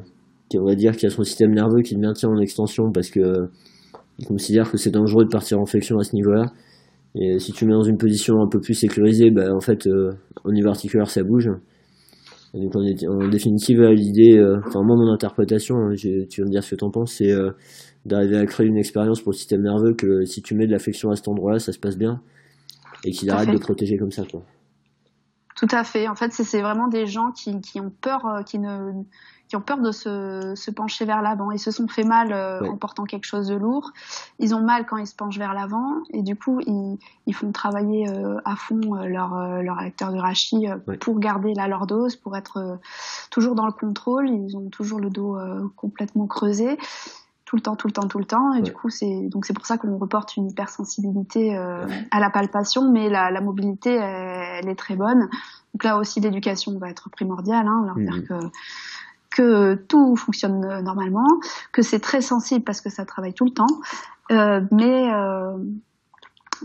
qui, on va dire, qui a son système nerveux qui le maintient en extension parce que il considère que c'est dangereux de partir en flexion à ce niveau-là. Et si tu mets dans une position un peu plus sécurisée, bah, en fait, euh, au niveau articulaire, ça bouge. donc, en, définitive, l'idée, euh, enfin, moi, mon interprétation, hein, tu vas me dire ce que t'en penses, c'est euh, d'arriver à créer une expérience pour le système nerveux que si tu mets de la flexion à cet endroit-là, ça se passe bien et qu'il arrête de protéger comme ça, quoi. Tout à fait. En fait, c'est vraiment des gens qui, qui ont peur, euh, qui ne qui ont peur de se, se pencher vers l'avant. Ils se sont fait mal euh, en portant quelque chose de lourd. Ils ont mal quand ils se penchent vers l'avant. Et du coup, ils, ils font travailler euh, à fond leur, leur acteur de rachis pour garder la leur dose, pour être toujours dans le contrôle. Ils ont toujours le dos complètement creusé tout le temps, tout le temps, tout le temps. Et du coup, c'est donc c'est pour ça qu'on reporte une hypersensibilité euh, à la palpation, mais la, la mobilité, elle, est très bonne. Donc là aussi, l'éducation va être primordiale, hein, leur dire mhm. que que tout fonctionne euh, normalement, que c'est très sensible parce que ça travaille tout le temps, euh, mais euh,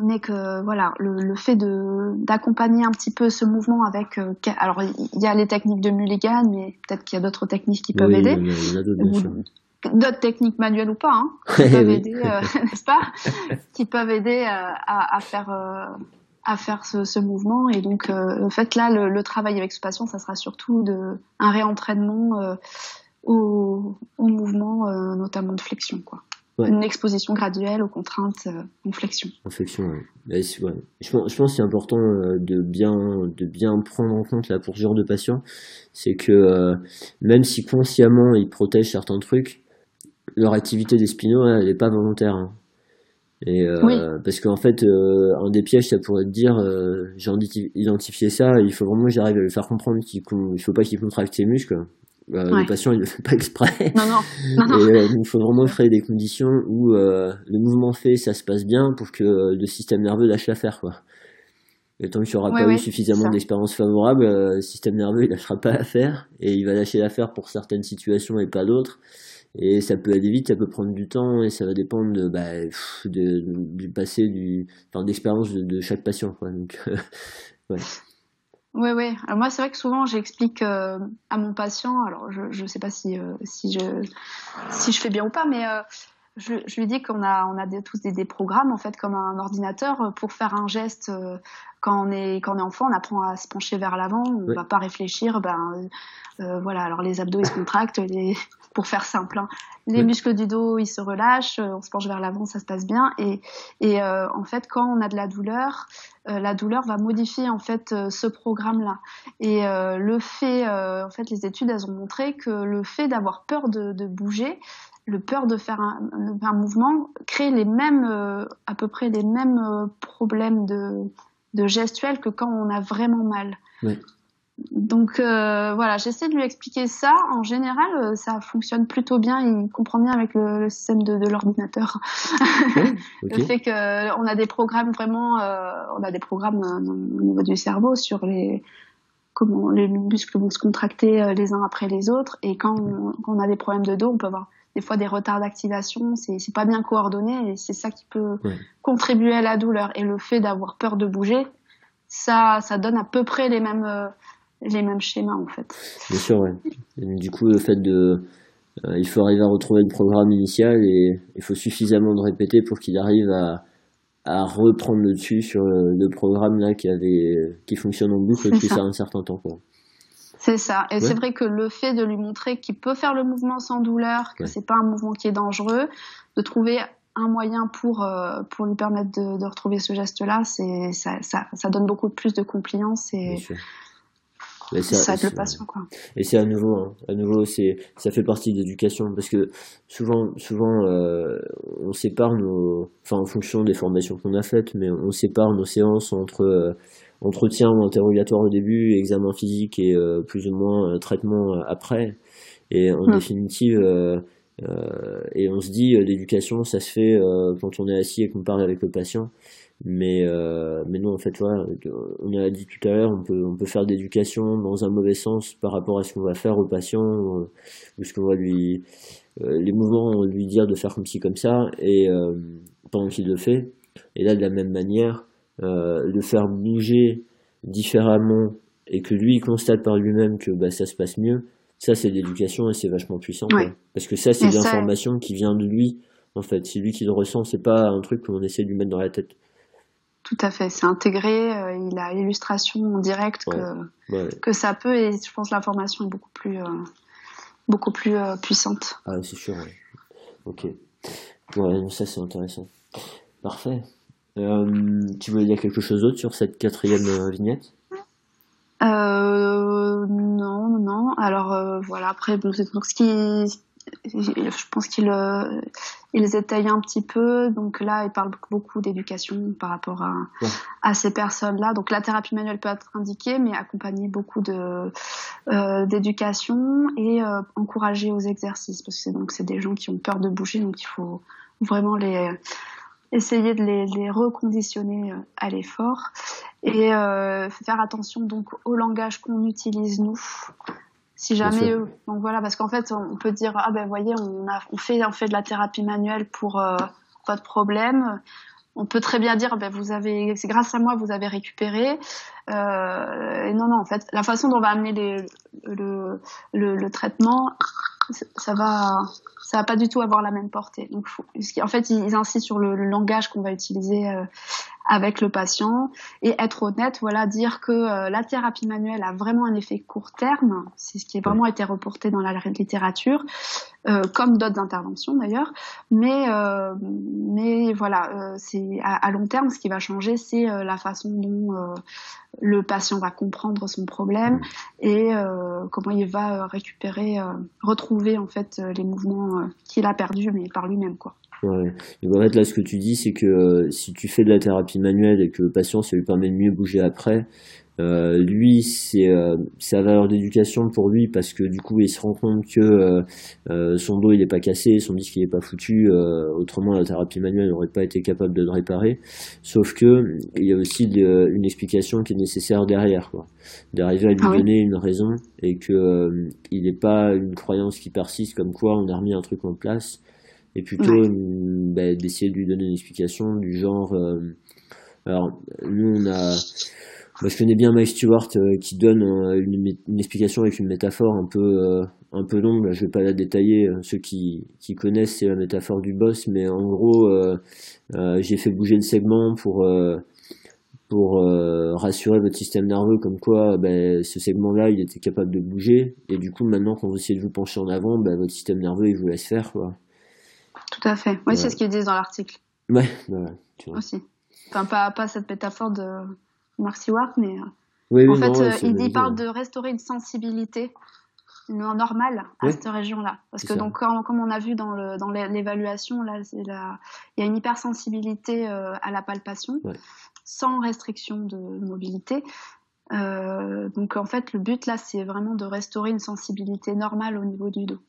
mais que voilà le, le fait de d'accompagner un petit peu ce mouvement avec euh, alors il y a les techniques de Mulligan mais peut-être qu'il y a d'autres techniques qui peuvent aider d'autres techniques manuelles ou pas, hein, qui peuvent aider, euh, n'est-ce pas, qui peuvent aider euh, à, à, faire euh, à faire ce, ce, mouvement. Et donc, en fait, là, le, le, travail avec ce patient, ça sera surtout de un réentraînement au, au, mouvement, notamment de flexion, quoi. Ouais. Une exposition graduelle aux contraintes en flexion. En flexion, ouais. ouais. Je, pense, je pense que c'est important de bien, de bien prendre en compte là pour ce genre de patient, c'est que même si consciemment ils protègent certains trucs, leur activité des spinaux, elle n'est pas volontaire. Hein. Et euh, parce qu'en fait, euh, un des pièges, ça pourrait te dire, euh, j'ai identifié ça, il faut vraiment que j'arrive à lui faire comprendre qu'il ne faut pas qu'il contracte ses muscles. Le patient, il ne le fait pas exprès. Non, non. Et, il faut vraiment créer des conditions où le mouvement fait, ça se passe bien pour que le système nerveux lâche l'affaire, quoi. Et tant qu'il n'y aura pas eu suffisamment d'expérience favorable, le système nerveux, il lâchera pas l'affaire et il va lâcher l'affaire pour certaines situations et pas d'autres et ça peut aller vite, ça peut prendre du temps et ça va dépendre bah, du passé, du, enfin, d'expérience de, chaque patient. Quoi. Donc, ouais. Oui, oui. Alors moi, c'est vrai que souvent, j'explique euh, à mon patient, alors je ne sais pas si, euh, si, je, fais bien ou pas, mais euh, je, lui dis qu'on a, tous des, des, programmes, en fait, comme un ordinateur, pour faire un geste. Quand, on est, quand on est enfant, on apprend à se pencher vers l'avant, on ne va pas réfléchir. Ben, voilà, alors les abdos, ils se contractent, les, pour faire simple. Hein. Les muscles du dos, ils se relâchent, euh, on se penche vers l'avant, ça se passe bien. Et, et euh, en fait, quand on a de la douleur, euh, la douleur va modifier en fait ce programme-là. Et le fait, en fait, les études elles ont montré que le fait d'avoir peur de, de, bouger, le peur de faire un, un mouvement, crée les mêmes, à peu près les mêmes problèmes de, de gestuelle que quand on a vraiment mal. Oui. Donc euh, voilà, j'essaie de lui expliquer ça. En général, euh, ça fonctionne plutôt bien. Il comprend bien avec le, le système de, de l'ordinateur. le fait que on a des programmes vraiment, euh, on a des programmes au niveau du cerveau sur les comment les muscles vont se contracter les uns après les autres. Et quand on, quand on a des problèmes de dos, on peut avoir des fois des retards d'activation. C'est pas bien coordonné et c'est ça qui peut contribuer à la douleur. Et le fait d'avoir peur de bouger, ça ça donne à peu près les mêmes les mêmes schémas en fait. Bien sûr, ouais. du coup, le fait de. Euh, il faut arriver à retrouver le programme initial et il faut suffisamment de répéter pour qu'il arrive à, à reprendre le dessus sur le, programme là qui, avait, qui fonctionne en boucle depuis ça. un certain temps. C'est ça. Et c'est vrai que le fait de lui montrer qu'il peut faire le mouvement sans douleur, que c'est pas un mouvement qui est dangereux, de trouver un moyen pour euh, pour lui permettre de, de retrouver ce geste là, c'est ça, ça, ça donne beaucoup plus de compliance et ça, le patient, quoi. Et c'est à nouveau, hein, à nouveau, c'est, ça fait partie de l'éducation parce que souvent, souvent, euh, on sépare nos, enfin, en fonction des formations qu'on a faites, mais on sépare nos séances entre euh, entretien ou interrogatoire au début, examen physique et euh, plus ou moins traitement après. Et en hum. définitive, et on se dit, l'éducation, ça se fait quand on est assis et qu'on parle avec le patient. Mais, euh, mais non, en fait, voilà, on a dit tout à l'heure, on peut, on peut faire d'éducation dans un mauvais sens par rapport à ce qu'on va faire au patient, euh, ou ce qu'on va lui, euh, les mouvements, on lui dire de faire comme ci, comme ça, et euh, pendant qu'il le fait. Et là, de la même manière, euh, le faire bouger différemment et que lui constate par lui-même que bah, ça se passe mieux, ça c'est l'éducation et c'est vachement puissant. Parce que ça, c'est de l'information qui vient de lui, en fait. C'est lui qui le ressent, c'est pas un truc qu'on essaie de lui mettre dans la tête. Tout à fait, c'est intégré, euh, il a l'illustration en direct que, que ça peut et je pense que l'information est beaucoup plus, euh, beaucoup plus euh, puissante. Ah, c'est sûr, ouais. Ok. Ouais, ça c'est intéressant. Parfait. tu voulais dire quelque chose d'autre sur cette quatrième vignette? Euh, non, non. Alors voilà. Après, donc ce qui je pense qu'ils euh, ils étayent un petit peu. Donc là, ils parlent beaucoup d'éducation par rapport à, à ces personnes-là. Donc la thérapie manuelle peut être indiquée, mais accompagner beaucoup de euh, d'éducation et euh, encourager aux exercices, parce que donc c'est des gens qui ont peur de bouger, donc il faut vraiment les essayer de les, les reconditionner à l'effort. Et faire attention donc au langage qu'on utilise nous si jamais, donc voilà, parce qu'en fait, on peut dire ah ben voyez, on a, on fait, on fait de la thérapie manuelle pour euh, de problème. On peut très bien dire ben vous avez, c'est grâce à moi vous avez récupéré. Euh, et non non, en fait, la façon dont on va amener les, le, le, le traitement, ça va ça va pas du tout avoir la même portée. Donc, en fait, ils, insistent sur le, langage qu'on va utiliser euh, avec le patient et être honnête, voilà, dire que euh, la thérapie manuelle a vraiment un effet court terme, c'est ce qui a vraiment été reporté dans la littérature, euh, comme d'autres interventions d'ailleurs. Mais, mais voilà, c'est à, à, long terme, ce qui va changer, c'est la façon dont le patient va comprendre son problème et euh, comment il va euh, récupérer, euh, retrouver en fait les mouvements qu'il a perdus mais par lui-même quoi. Ouais. Et en fait là ce que tu dis c'est que si tu fais de la thérapie manuelle et que le patient ça lui permet de mieux bouger après, euh, lui, c'est euh, sa valeur d'éducation pour lui parce que du coup, il se rend compte que euh, euh son dos il est pas cassé, son disque il est pas foutu. Autrement, la thérapie manuelle n'aurait pas été capable de le réparer. Sauf que il y a aussi une explication qui est nécessaire derrière, quoi. D'arriver à lui ah donner une raison et que il n'est pas une croyance qui persiste comme quoi on a remis un truc en place et plutôt bah, d'essayer de lui donner une explication du genre. alors, nous on a moi, je connais bien Mike Stewart euh, qui donne euh, une, explication avec une métaphore un peu, euh, un peu longue. je vais pas la détailler. Ceux qui, qui connaissent, c'est la métaphore du boss. Mais en gros, j'ai fait bouger le segment pour, pour rassurer votre système nerveux comme quoi ben, ce segment-là, il était capable de bouger. Et du coup, maintenant, quand vous essayez de vous pencher en avant, ben, votre système nerveux, il vous laisse faire. Quoi. Tout à fait. Oui, c'est ce qu'ils disent dans l'article. Ouais, ouais, tu vois. Aussi. Enfin, pas, pas cette métaphore de Mark Stewart, mais euh, en fait, euh, il, parle de restaurer une sensibilité normale à cette région-là. Parce que donc, comme, on a vu dans, l'évaluation, il y a une hypersensibilité euh, à la palpation, sans restriction de mobilité. donc en fait, le but là, c'est vraiment de restaurer une sensibilité normale au niveau du dos.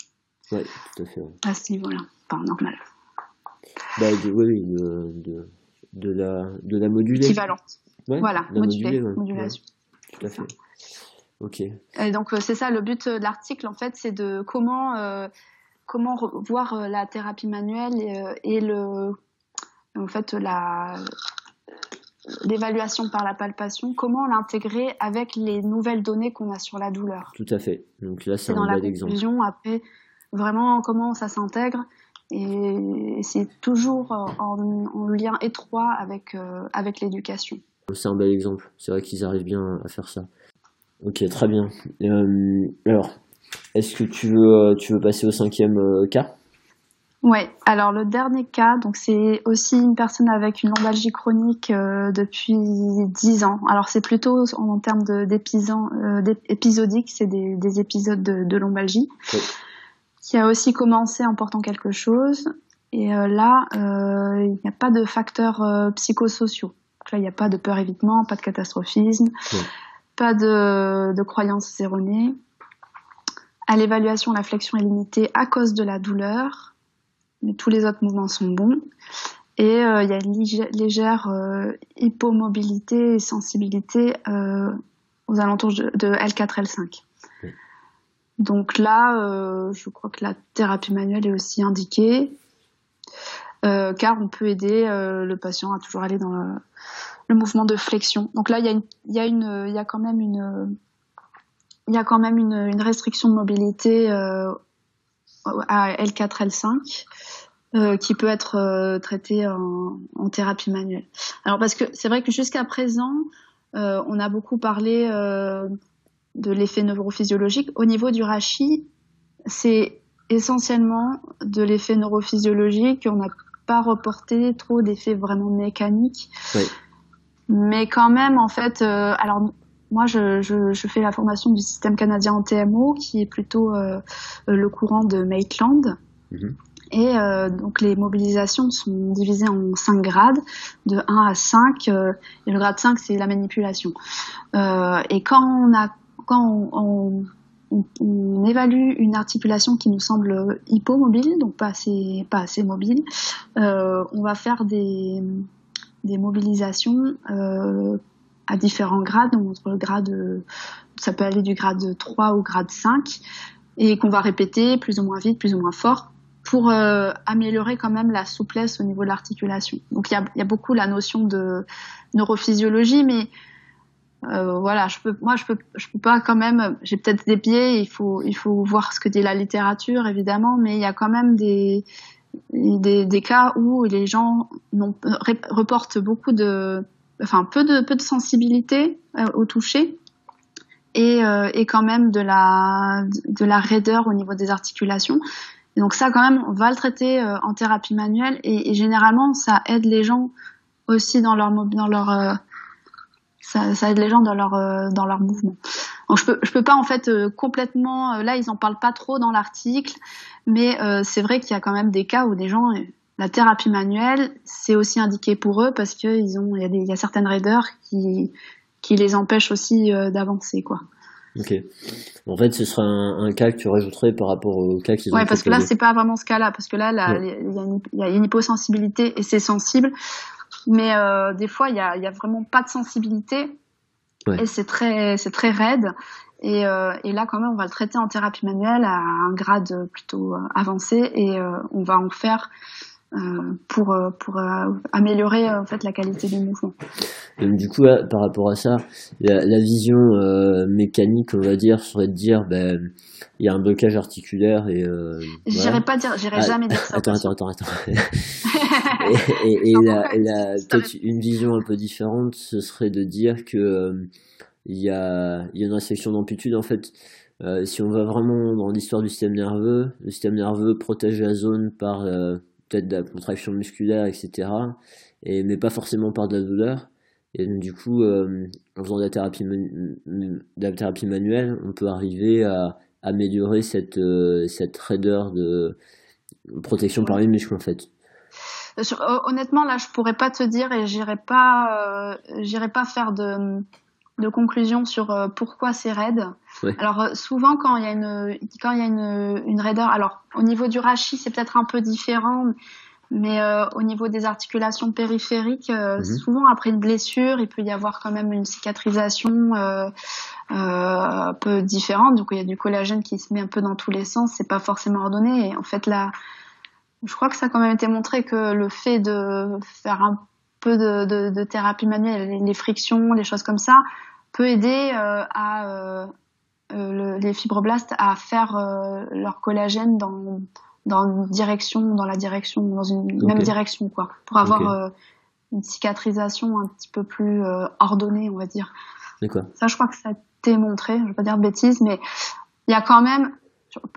Oui, tout à fait. À ce niveau-là, enfin normal. Bah, oui, de, de, de, la, de la moduler. Équivalente voilà, modulation. Tout à fait. Ok. Et donc euh, c'est ça le but de l'article en fait, c'est de comment euh, comment voir euh, la thérapie manuelle et, le en fait la l'évaluation par la palpation, comment l'intégrer avec les nouvelles données qu'on a sur la douleur. Tout à fait. Donc là, c'est un bel exemple. Après, vraiment comment ça s'intègre et c'est toujours en, lien étroit avec avec l'éducation. C'est un bel exemple. C'est vrai qu'ils arrivent bien à faire ça. Ok, très bien. Euh, alors, est-ce que tu veux, euh, tu veux passer au cinquième euh, cas? Ouais. Alors le dernier cas, donc c'est aussi une personne avec une lombalgie chronique depuis 10 ans. Alors c'est plutôt en, termes d'épisodique, c'est des, épisodes de, lombalgie, qui a aussi commencé en portant quelque chose. Et là, il n'y a pas de facteurs psychosociaux il n'y a pas de peur évitement, pas de catastrophisme, pas de, de croyances erronées. À l'évaluation, la flexion est limitée à cause de la douleur, mais tous les autres mouvements sont bons. Et euh, il y a une légère euh, hypomobilité et sensibilité euh, aux alentours de, L4, L5. Donc là, je crois que la thérapie manuelle est aussi indiquée. Euh, car on peut aider euh, le patient à toujours aller dans le, mouvement de flexion. Donc là, il y a, quand même une, restriction de mobilité euh, à L4, L5. Euh, qui peut être euh, traitée en, thérapie manuelle. Alors parce que c'est vrai que jusqu'à présent, euh, on a beaucoup parlé de l'effet neurophysiologique. Au niveau du rachis, c'est essentiellement de l'effet neurophysiologique. A pas reporter trop d'effets vraiment mécaniques. Mais quand même, en fait, euh, alors moi, je, je, fais la formation du système canadien en TMO, qui est plutôt le courant de Maitland. Mhm. Et donc les mobilisations sont divisées en cinq grades, de 1 à 5. et le grade 5, c'est la manipulation. et quand on a quand on, on, évalue une articulation qui nous semble hypomobile, donc pas assez, pas assez mobile, euh, on va faire des, des mobilisations euh, à différents grades, donc entre le grade, ça peut aller du grade 3 au grade 5, et qu'on va répéter plus ou moins vite, plus ou moins fort, pour euh, améliorer quand même la souplesse au niveau de l'articulation. Donc il y a, beaucoup la notion de neurophysiologie, mais euh, voilà, je peux, moi, je peux, je peux pas quand même. J'ai peut-être des biais. Il faut, il faut voir ce que dit la littérature, évidemment, mais il y a quand même des, des, des cas où les gens reportent beaucoup de, enfin, peu de, peu de sensibilité euh, au toucher et, euh, et quand même de la, de la raideur au niveau des articulations. donc ça, quand même, on va le traiter en thérapie manuelle et, et, généralement, ça aide les gens aussi dans leur, dans leur ça, aide les gens dans leur euh, dans leur mouvement. Donc je peux je peux pas en fait euh, complètement euh, là ils en parlent pas trop dans l'article, mais c'est vrai qu'il y a quand même des cas où des gens la thérapie manuelle c'est aussi indiqué pour eux parce que ils ont il y a, il y a certaines raideurs qui qui les empêchent aussi d'avancer quoi. Ok. En fait, ce sera un, cas que tu rajouterais par rapport au cas qu'ils ont. Ouais, parce que là, c'est pas vraiment ce cas-là, parce que là, il y, y, a une hyposensibilité et c'est sensible. Mais euh, des fois, il y a, y a, vraiment pas de sensibilité. Et c'est très, c'est très raide. Et, euh, et, là, quand même, on va le traiter en thérapie manuelle à un grade plutôt euh, avancé. Et euh, on va en faire pour, pour améliorer en fait la qualité du mouvement. du coup, par rapport à ça, la, la vision mécanique, on va dire, serait de dire, ben, il y a un blocage articulaire et. Euh, j'irai pas dire, j'irai ah, jamais dire ça. Attends, attends, attends, attends. et, et, la, peut-être une vision un peu différente, ce serait de dire que euh, il y a, il y a une restriction d'amplitude en fait. Euh, si on va vraiment dans l'histoire du système nerveux, le système nerveux protège la zone par euh, peut-être de la contraction musculaire, etc. Et, mais pas forcément par de la douleur. Et donc, du coup, euh, en faisant de la, thérapie de la thérapie manuelle, on peut arriver à améliorer cette, euh, cette raideur de protection par les muscles en fait Honnêtement, là, je pourrais pas te dire et j'irai pas, euh, j'irai pas faire de, de conclusion sur euh, pourquoi c'est raide. Alors souvent quand il y a une, quand il y a une, une raideur, alors au niveau du rachis c'est peut-être un peu différent, mais euh, au niveau des articulations périphériques, euh, mhm. souvent après une blessure, il peut y avoir quand même une cicatrisation euh, un peu différente. Donc il y a du collagène qui se met un peu dans tous les sens. C'est pas forcément ordonné. Et en fait là, je crois que ça a quand même été montré que le fait de faire un peu de, de, de thérapie manuelle, les, frictions, les choses comme ça, peut aider à les fibroblastes à faire leur collagène dans dans une direction, dans la direction, dans une même direction, quoi, pour avoir euh, une cicatrisation un petit peu plus euh, ordonnée, on va dire. D'accord. Ça, je crois que ça été montré. Je vais pas dire de bêtises, mais il y a quand même.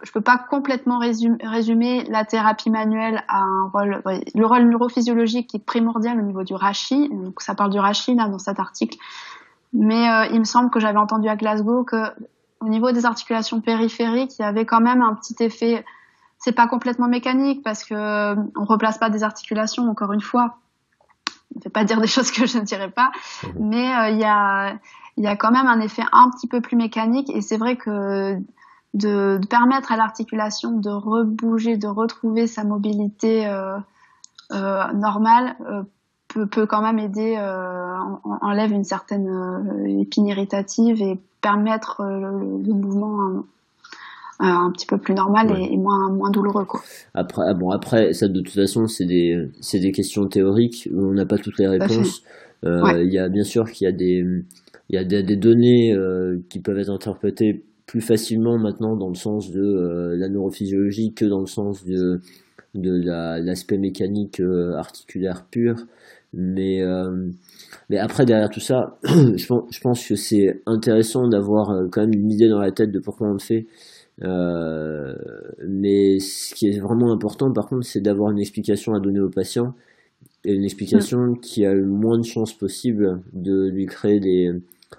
Je peux pas complètement résumer, résumer la thérapie manuelle à un rôle, le rôle neurophysiologique qui est primordial au niveau du rachis. Donc ça parle du rachis là dans cet article. Mais euh, il me semble que j'avais entendu à Glasgow que au niveau des articulations périphériques, il y avait quand même un petit effet c'est pas complètement mécanique parce que euh, on replace pas des articulations encore une fois. Je ne vais pas dire des choses que je ne dirais pas, mhm. mais euh, il y a il y a quand même un effet un petit peu plus mécanique et c'est vrai que de, de permettre à l'articulation de rebouger, de retrouver sa mobilité euh, euh normale euh, peut, peut, quand même aider, enlève une certaine épine irritative et permettre le, le mouvement euh, un petit peu plus normal et, moins moins douloureux quoi. Après ah bon après ça de toute façon c'est des des questions théoriques où on n'a pas toutes les réponses. Euh, il y a bien sûr qu'il y a des il y a des, des données euh, qui peuvent être interprétées plus facilement maintenant dans le sens de la neurophysiologie que dans le sens de de l'aspect mécanique articulaire pur. Mais mais après derrière tout ça je pense je pense que c'est intéressant d'avoir quand même une idée dans la tête de pourquoi on le fait. Euh, mais ce qui est vraiment important, par contre, c'est d'avoir une explication à donner au patient et une explication qui a le moins de chances possible de lui créer des,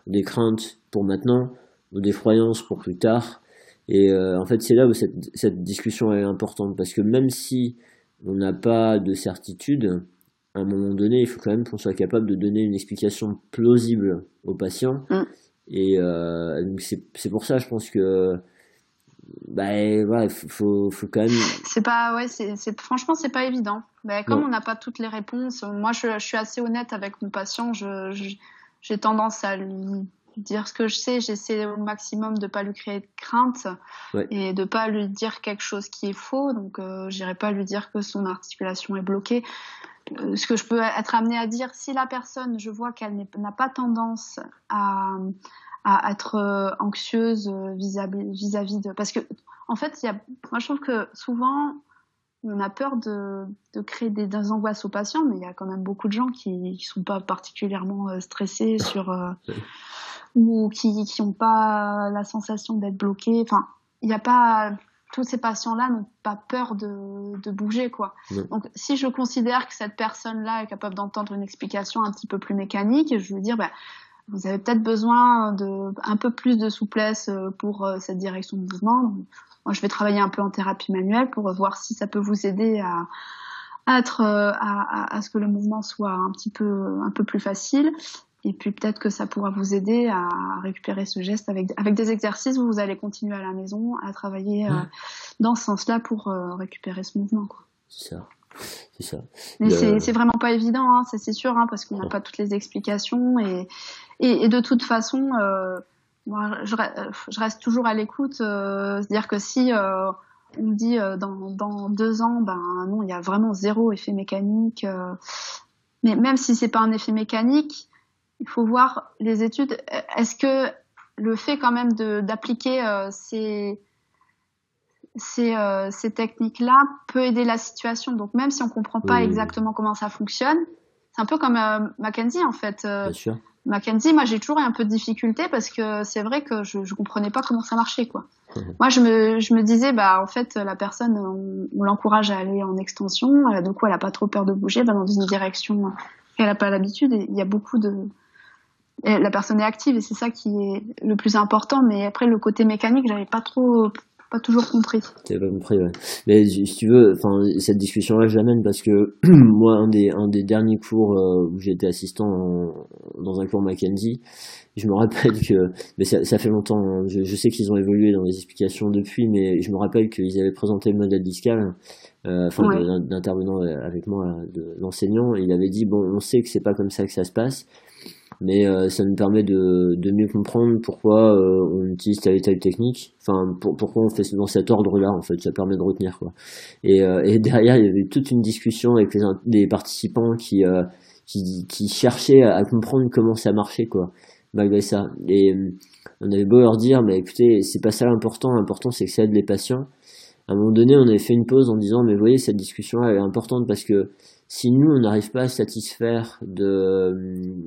des craintes pour maintenant, ou des croyances pour plus tard. Et en fait, c'est là où cette, cette, discussion est importante, parce que même si on n'a pas de certitude, à un moment donné, il faut quand même qu'on soit capable de donner une explication plausible au patient. Mm. Et c'est pour ça, je pense que bah ouais, faut, faut, quand même. C'est pas, ouais, c'est, franchement, c'est pas évident. Bah, comme on n'a pas toutes les réponses, moi, je, je, suis assez honnête avec mon patient. Je, j'ai tendance à lui dire ce que je sais. J'essaie au maximum de pas lui créer de crainte et de pas lui dire quelque chose qui est faux. Donc, euh, j'irai pas lui dire que son articulation est bloquée. Euh, ce que je peux être amenée à dire, si la personne, je vois qu'elle n'a pas tendance à à être euh, anxieuse euh, vis-à-vis de parce que en fait il y a moi je trouve que souvent on a peur de, de créer des, angoisses aux patients mais il y a quand même beaucoup de gens qui ne sont pas particulièrement stressés sur ou qui qui ont pas la sensation d'être bloqués enfin il n'y a pas tous ces patients-là n'ont pas peur de, de bouger quoi. Donc si je considère que cette personne-là est capable d'entendre une explication un petit peu plus mécanique, je veux dire bah, vous avez peut-être besoin de un peu plus de souplesse euh, pour euh, cette direction de mouvement. Moi, je vais travailler un peu en thérapie manuelle pour voir si ça peut vous aider à, être euh, à, à, ce que le mouvement soit un petit peu un peu plus facile. Et puis peut-être que ça pourra vous aider à récupérer ce geste avec avec des exercices où vous allez continuer à la maison à travailler dans ce sens-là pour récupérer ce mouvement. C'est ça. C'est ça. Mais c'est vraiment pas évident, hein, c'est sûr, hein, parce qu'on n'a pas toutes les explications et, et, de toute façon, euh, moi, je, je, reste toujours à l'écoute. Euh, C'est-à-dire que si euh, on me dit euh, dans, dans, deux ans, ben non, il y a vraiment zéro effet mécanique. Euh, mais même si c'est pas un effet mécanique, il faut voir les études. Est-ce que le fait quand même d'appliquer ces ces, ces techniques-là peut aider la situation? Donc même si on comprend pas exactement comment ça fonctionne, c'est un peu comme Mackenzie en fait. Bien sûr. Mackenzie, moi j'ai toujours eu un peu de difficulté parce que c'est vrai que je, je comprenais pas comment ça marchait quoi. Mhm. Moi je me, je me disais bah en fait la personne on, l'encourage à aller en extension, euh, donc elle a pas trop peur de bouger, va dans une direction qu'elle a pas l'habitude. Il y a beaucoup de la personne est active et c'est ça qui est le plus important. Mais après le côté mécanique j'avais pas trop pas toujours compris. T'avais pas compris, ouais. Mais si tu veux, enfin, cette discussion-là, je l'amène parce que moi, un des, un des derniers cours euh, où j'étais assistant dans un cours Mackenzie, je me rappelle que, mais ça, ça fait longtemps, hein, je, je, sais qu'ils ont évolué dans les explications depuis, mais je me rappelle qu'ils avaient présenté le modèle discal, euh, enfin, d'intervenant avec moi, de l'enseignant, il avait dit, bon, on sait que c'est pas comme ça que ça se passe, mais euh, ça nous permet de, de mieux comprendre pourquoi euh, on utilise telle et telle technique. Enfin pour, pourquoi on fait dans cet ordre là en fait. Ça permet de retenir quoi. Et, euh, et derrière il y avait toute une discussion avec les, des participants qui, qui, qui cherchaient à, comprendre comment ça marchait quoi malgré ça. Et on avait beau leur dire mais écoutez c'est pas ça l'important. L'important c'est que ça aide les patients. À un moment donné on avait fait une pause en disant mais vous voyez cette discussion elle est importante parce que si nous, on n'arrive pas à satisfaire de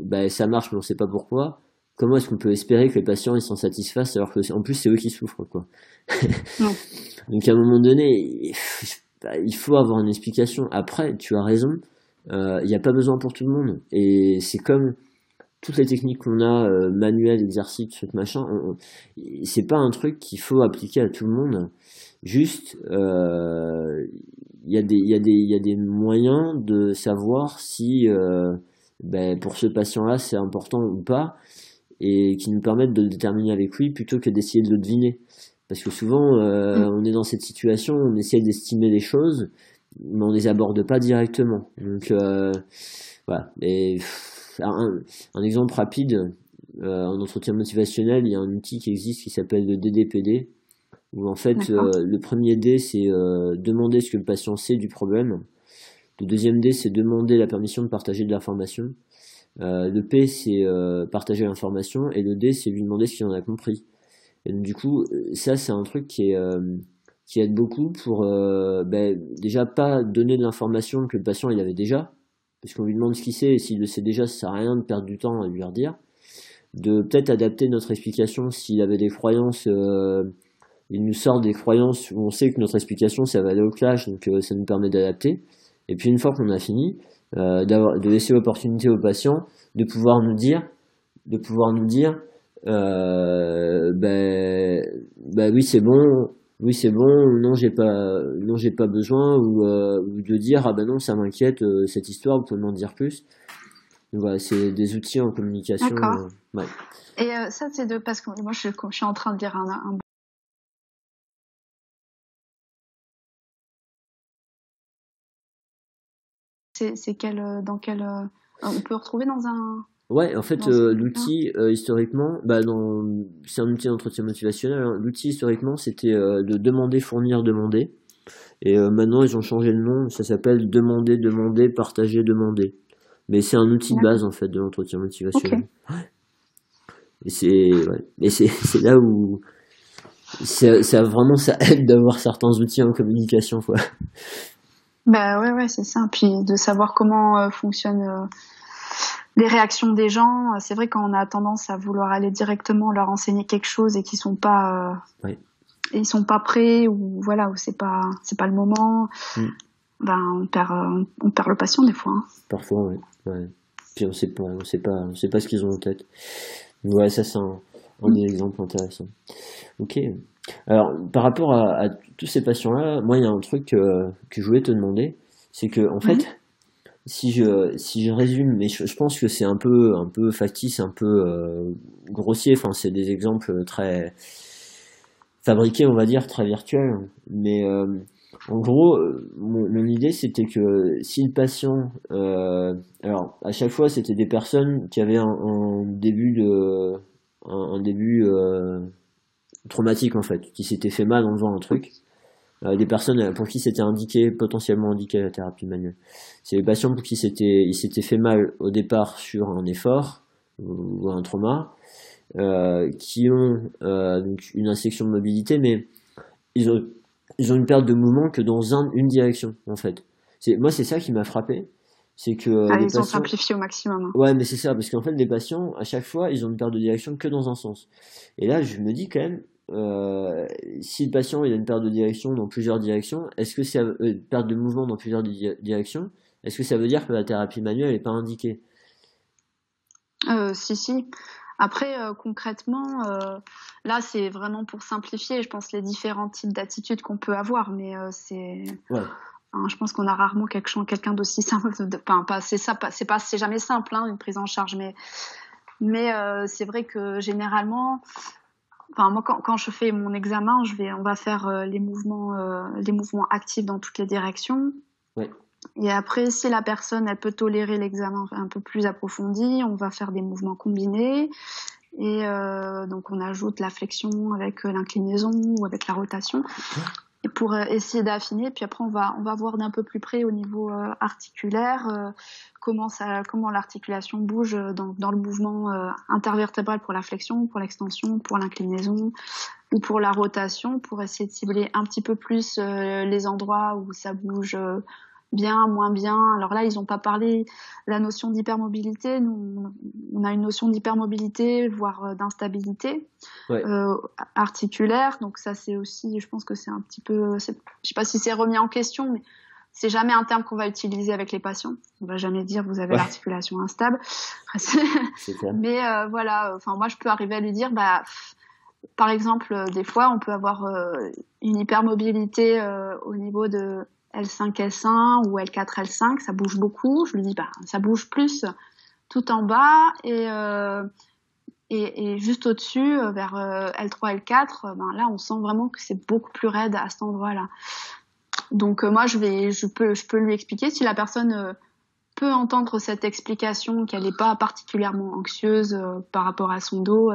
bah, ça marche, mais on ne sait pas pourquoi, comment est-ce qu'on peut espérer que les patients ils s'en satisfassent alors que en plus c'est eux qui souffrent quoi. Donc à un moment donné, il faut avoir une explication. Après, tu as raison, euh, il n'y a pas besoin pour tout le monde. Et c'est comme toutes les techniques qu'on a, euh, manuelles, exercices, ce machin, c'est pas un truc qu'il faut appliquer à tout le monde. Juste, euh, il y, a des, y, a des, y a des moyens de savoir si euh, ben, pour ce patient-là c'est important ou pas et qui nous permettent de le déterminer avec lui plutôt que d'essayer de le deviner. Parce que souvent euh, mm. on est dans cette situation, on essaie d'estimer les choses, mais on les aborde pas directement. Donc euh, voilà. Et, un, un, exemple rapide, en entretien motivationnel, il y a un outil qui existe qui s'appelle le DDPD où en fait euh, le premier D c'est euh, demander ce que le patient sait du problème. Le deuxième D c'est demander la permission de partager de l'information. Euh, le P c'est partager l'information et le D c'est lui demander ce qu'il en a compris. Et donc, du coup ça c'est un truc qui est qui aide beaucoup pour ben, déjà pas donner de l'information que le patient il avait déjà parce qu'on lui demande ce qu'il sait et s'il le sait déjà ça sert à rien de perdre du temps à lui redire de peut-être adapter notre explication s'il avait des croyances il nous sort des croyances où on sait que notre explication ça va aller au clash, donc euh, ça nous permet d'adapter. Et puis une fois qu'on a fini, euh, de laisser l'opportunité au patient de pouvoir nous dire de pouvoir nous dire, ben, ben oui c'est bon, oui c'est bon, non j'ai pas, non j'ai pas besoin, ou, de dire ah ben non ça m'inquiète cette histoire, vous pouvez m'en dire plus. voilà, c'est des outils en communication. Ouais. Et ça c'est de parce que moi je, je, suis en train de dire un, un c'est quel, dans quel, on peut retrouver dans un. Ouais, en fait, l'outil historiquement, bah, c'est un outil d'entretien motivationnel. Hein. L'outil historiquement, c'était de demander, fournir, demander. Et maintenant, ils ont changé le nom. Ça s'appelle demander, demander, partager, demander. Mais c'est un outil de base en fait de l'entretien motivationnel. Et c'est ouais. c'est là où ça vraiment ça aide d'avoir certains outils en communication quoi. Bah ouais, ouais, c'est ça. Puis de savoir comment euh, fonctionnent euh, les réactions des gens. C'est vrai quand on a tendance à vouloir aller directement leur enseigner quelque chose et qu'ils sont pas, euh, ils sont pas prêts ou voilà, ou c'est pas, c'est pas le moment. Mm. Ben on perd, on perd le patient des fois. Hein. Parfois, oui. Ouais. Puis on sait pas, on sait pas, on sait pas ce qu'ils ont en tête. Ouais, ça c'est un, un mm. exemple intéressant. Ok. Alors, par rapport à, tous ces patients-là, moi, il y a un truc que je voulais te demander. C'est que, en fait, si je, si je résume, mais je, pense que c'est un peu, un peu factice, un peu euh, grossier, enfin, c'est des exemples très fabriqués, on va dire, très virtuels. Mais euh, en gros, mon, idée, c'était que si le patient. Euh, alors, à chaque fois, c'était des personnes qui avaient un, début de. un début traumatique en fait, qui s'était fait mal en faisant un truc. Euh, des personnes pour qui c'était indiqué, potentiellement indiqué la thérapie manuelle. C'est les patients pour qui c'était, il s'était fait mal au départ sur un effort ou, un trauma, euh, qui ont euh, donc une insection de mobilité, mais ils ont, ils ont une perte de mouvement que dans un, une direction en fait. C'est, moi c'est ça qui m'a frappé, c'est que ah, ils ont simplifié au maximum. Hein. Ouais, mais c'est ça, parce qu'en fait les patients à chaque fois ils ont une perte de direction que dans un sens. Et là je me dis quand même, euh, si le patient il a une perte de direction dans plusieurs directions, est-ce que une euh, perte de mouvement dans plusieurs directions Est-ce que ça veut dire que la thérapie manuelle n'est pas indiquée? Euh, Si, si. Après, concrètement, là, c'est vraiment pour simplifier, je pense, les différents types d'attitudes qu'on peut avoir, mais c'est. Hein, je pense qu'on a rarement quelqu'un d'aussi simple. Enfin, pas, c'est ça, c'est pas, c'est jamais simple, hein, une prise en charge, mais, mais c'est vrai que généralement, enfin moi quand, quand, je fais mon examen, je vais, on va faire euh, les mouvements, euh, les mouvements actifs dans toutes les directions. Et après, si la personne elle peut tolérer l'examen un peu plus approfondi, on va faire des mouvements combinés. Et euh, donc on ajoute la flexion avec l'inclinaison ou avec la rotation pour essayer d'affiner. Puis après, on va, on va voir d'un peu plus près au niveau articulaire comment, ça, comment l'articulation bouge dans, dans, le mouvement euh, intervertébral pour la flexion, pour l'extension, pour l'inclinaison ou pour la rotation, pour essayer de cibler un petit peu plus euh, les endroits où ça bouge euh, bien, moins bien. Alors là, ils n'ont pas parlé la notion d'hypermobilité. Nous, on a une notion d'hypermobilité, voire d'instabilité articulaire. Donc ça, c'est aussi, je pense que c'est un petit peu, je sais pas si c'est remis en question, mais c'est jamais un terme qu'on va utiliser avec les patients. On va jamais dire vous avez l'articulation instable. Mais euh, voilà, enfin moi je peux arriver à lui dire bah par exemple euh, des fois on peut avoir euh, une hypermobilité au niveau de L5 L1 ou L4 L5, ça bouge beaucoup. Je lui dis bah ça bouge plus tout en bas et et, juste au-dessus, vers L3, L4, ben là, on sent vraiment que c'est beaucoup plus raide à cet endroit-là. Donc euh, moi, je vais, je peux, lui expliquer si la personne euh, peut entendre cette explication qu'elle n'est pas particulièrement anxieuse euh, par rapport à son dos.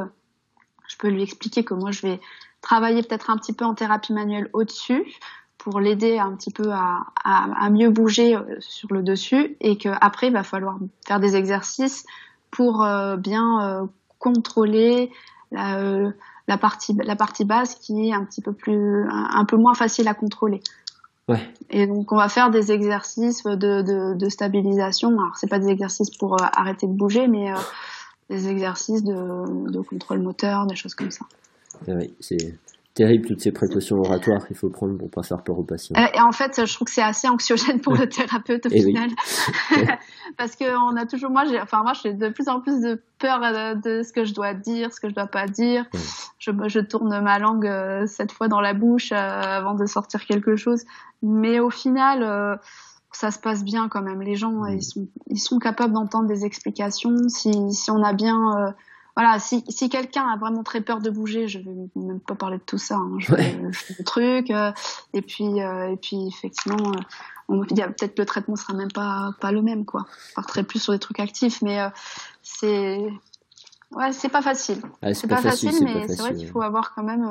je peux lui expliquer que moi, je vais travailler peut-être un petit peu en thérapie manuelle au-dessus pour l'aider un petit peu à, à, mieux bouger sur le dessus et qu'après, il va falloir faire des exercices pour bien contrôler la, la, partie, la partie basse qui est un petit peu plus, un peu moins facile à contrôler. Et donc on va faire des exercices de, de, de stabilisation. Alors c'est pas des exercices pour euh, arrêter de bouger, mais euh, des exercices de, de, contrôle moteur, des choses comme ça. Ah oui, c'est terrible toutes ces précautions oratoires qu'il faut prendre pour pas faire peur aux patients. Euh, et en fait, je trouve que c'est assez anxiogène pour le thérapeute au eh final, parce que on a toujours, moi, j'ai, enfin moi, j'ai de plus en plus de peur euh, de, ce que je dois dire, ce que je dois pas dire. Je, je, tourne ma langue cette fois dans la bouche avant de sortir quelque chose, mais au final ça se passe bien quand même. Les gens, mmh. ils, sont, ils sont capables d'entendre des explications. Si, si on a bien voilà, si, si quelqu'un a vraiment très peur de bouger, je vais même pas parler de tout ça. Hein. Je, fais, le truc, euh, et puis euh, et puis effectivement, euh, on, y a peut-être le traitement sera même pas pas le même quoi. On partirait plus sur des trucs actifs, mais c'est ouais, c'est pas facile. c'est pas, facile, mais c'est vrai qu'il faut avoir quand même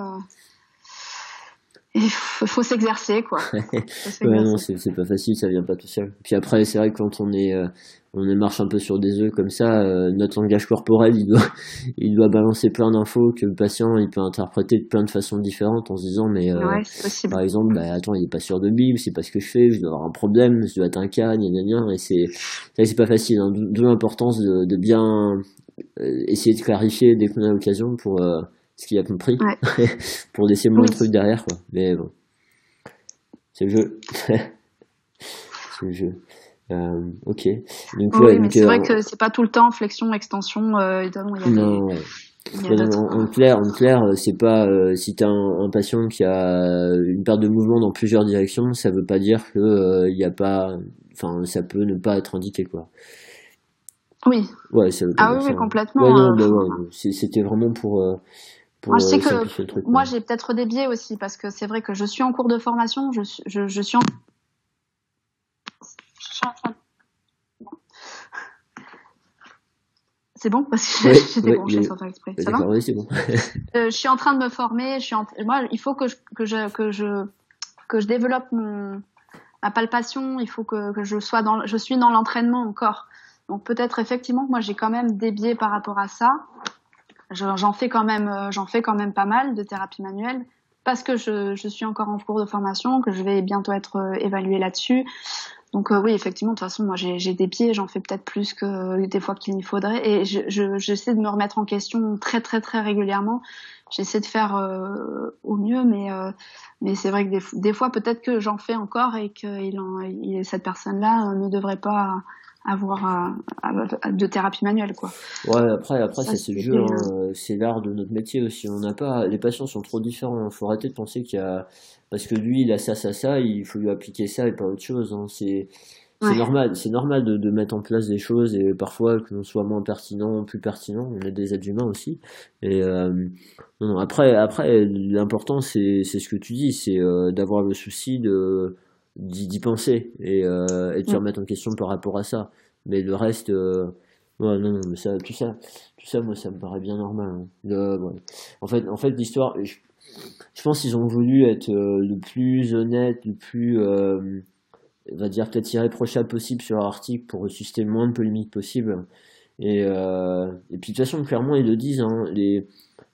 il faut, s'exercer quoi. ouais, non, c'est pas facile, ça vient pas tout seul. Puis après, c'est vrai que quand on est euh, on marche un peu sur des œufs comme ça, euh, notre langage corporel, il doit il doit balancer plein d'infos que le patient il peut interpréter de plein de façons différentes en se disant mais euh, par exemple, bah, attends, il est pas sûr de Bible, c'est pas ce que je fais, je dois avoir un problème, je doit être un cas, gna gna gna, et c'est c'est pas facile. Hein, D'où l'importance de, de bien essayer de clarifier dès qu'on a l'occasion pour ce qu'il a compris, pour laisser moins de trucs derrière, quoi. Mais bon, c'est le jeu. c'est le jeu. Euh, ok. Donc, oui, mais c'est vrai que c'est pas tout le temps flexion, extension. Euh, évidemment, il y a non, ouais. En, clair, en clair, c'est pas euh, si t'as un, un, patient qui a une perte de mouvement dans plusieurs directions, ça veut pas dire que euh, il y a pas, enfin, ça peut ne pas être indiqué quoi. Oui. Ouais, ça veut pas ah oui, oui, complètement. non, bah, ouais, c'était vraiment pour moi, je sais que moi j'ai peut-être des biais aussi parce que c'est vrai que je suis en cours de formation, je, je, je suis en C'est bon parce que oui, j'étais oui, sans faire exprès. Ça va oui, c'est bon. euh, je suis en train de me former. Je suis en... Moi, il faut que je, que je, que je, que je développe mon, ma palpation. Il faut que, que je sois dans, je suis dans l'entraînement encore. Donc peut-être effectivement, moi j'ai quand même des biais par rapport à ça j'en fais quand même, euh, j'en fais quand même pas mal de thérapie manuelle parce que je, je, suis encore en cours de formation, que je vais bientôt être euh, évaluée là-dessus. Donc euh, oui, effectivement, de toute façon, moi j'ai des pieds, j'en fais peut-être plus que des fois qu'il y faudrait, et j'essaie je, de me remettre en question très très très régulièrement. J'essaie de faire au mieux, mais mais c'est vrai que des, fois peut-être que j'en fais encore et que cette personne-là ne devrait pas avoir de thérapie manuelle quoi. Ouais après après ça, c'est jeu hein. c'est l'art de notre métier aussi on n'a pas les patients sont trop différents il faut arrêter de penser qu'il y a parce que lui il a ça ça ça il faut lui appliquer ça et pas autre chose hein. c'est c'est normal c'est normal de, de, mettre en place des choses et parfois que l'on soit moins pertinent plus pertinent on est des êtres humains aussi et euh, non, après après l'important c'est c'est ce que tu dis c'est euh, d'avoir le souci de d'y penser et, euh, et de se mm. remettre en question par rapport à ça. Mais le reste, euh, ouais, non, non, mais ça, tout ça, tout ça, moi, ça me paraît bien normal. Hein. Le, ouais. En fait, en fait, l'histoire, je, je, pense qu'ils ont voulu être euh, le plus honnête, le plus, euh, on va dire peut-être irréprochable possible sur l'article pour susciter le moins de polémique possible. Et, euh, et puis de toute façon, clairement, ils le disent, hein, les,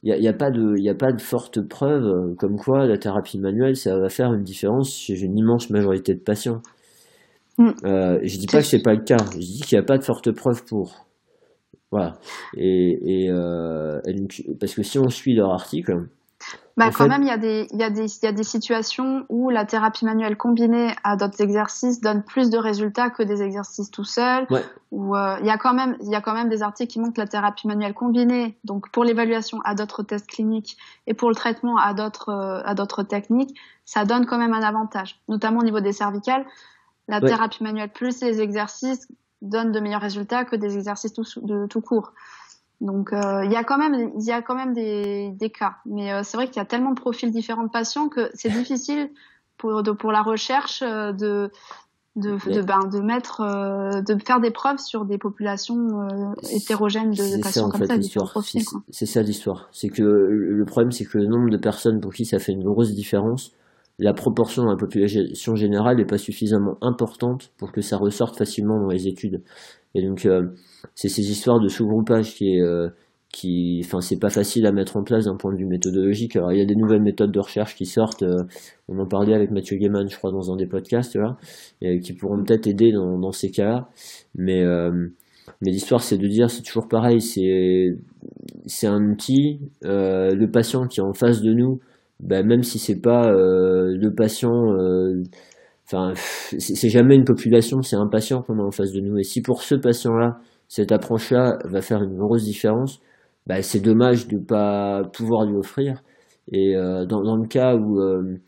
il n'y a, a, pas de il a pas de forte preuve euh, comme quoi la thérapie manuelle ça va faire une différence chez une immense majorité de patients. Mm. Euh, je dis pas que c'est pas le cas, je dis qu'il n'y a pas de forte preuve pour. Voilà. Et, et, euh, parce que si on suit leur article, bah, quand même, il y, a des, il, y a des, il y a des situations où la thérapie manuelle combinée à d'autres exercices donne plus de résultats que des exercices tout seuls. Ouais. Où, euh, il, y a quand même, il y a quand même des articles qui montrent que la thérapie manuelle combinée, donc pour l'évaluation à d'autres tests cliniques et pour le traitement à d'autres, euh, à d'autres techniques, ça donne quand même un avantage, notamment au niveau des cervicales. La thérapie manuelle plus les exercices donnent de meilleurs résultats que des exercices tout, de, tout court. Donc euh, il y a quand même il y a quand même des, des cas, mais euh, c'est vrai qu'il y a tellement de profils différents de patients que c'est difficile pour de, pour la recherche euh, de de, de, ben, de mettre de faire des preuves sur des populations hétérogènes de, patients comme ça, C'est ça l'histoire. C'est que le problème c'est que le nombre de personnes pour qui ça fait une grosse différence, la proportion dans la population générale n'est pas suffisamment importante pour que ça ressorte facilement dans les études. Et donc, euh, c'est ces histoires de sous-groupage qui est, euh, qui, enfin, c'est pas facile à mettre en place d'un point de vue méthodologique. Alors, il y a des nouvelles méthodes de recherche qui sortent. Euh, on en parlait avec Mathieu Gaiman, je crois, dans un des podcasts là, et qui pourront peut-être aider dans, dans ces cas-là. Mais, mais l'histoire, c'est de dire, c'est toujours pareil. C'est, c'est un outil. le patient qui est en face de nous bah, même si c'est pas le patient, enfin, c'est jamais une population, c'est un patient qu'on a en face de nous. Et si pour ce patient-là, cette approche-là va faire une grosse différence, bah, c'est dommage de ne pas pouvoir lui offrir. Et dans, dans, le cas où euh,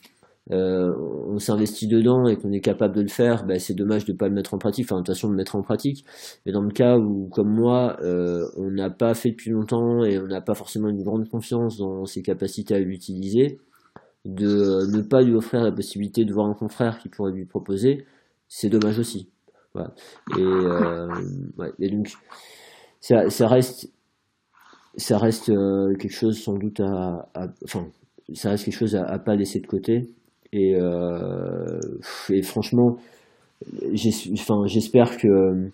on s'investit dedans et qu'on est capable de le faire, bah, c'est dommage de ne pas le mettre en pratique, enfin attention de le mettre en pratique. Mais dans le cas où, comme moi, euh, on n'a pas fait depuis longtemps et on n'a pas forcément une grande confiance dans ses capacités à l'utiliser, de ne pas lui offrir la possibilité de voir un confrère qui pourrait lui proposer, c'est dommage aussi. Voilà. Et, euh, ouais, donc ça, reste ça reste quelque chose sans doute à, à, enfin ça reste quelque chose à, à pas laisser de côté et, euh, et franchement, j'espère que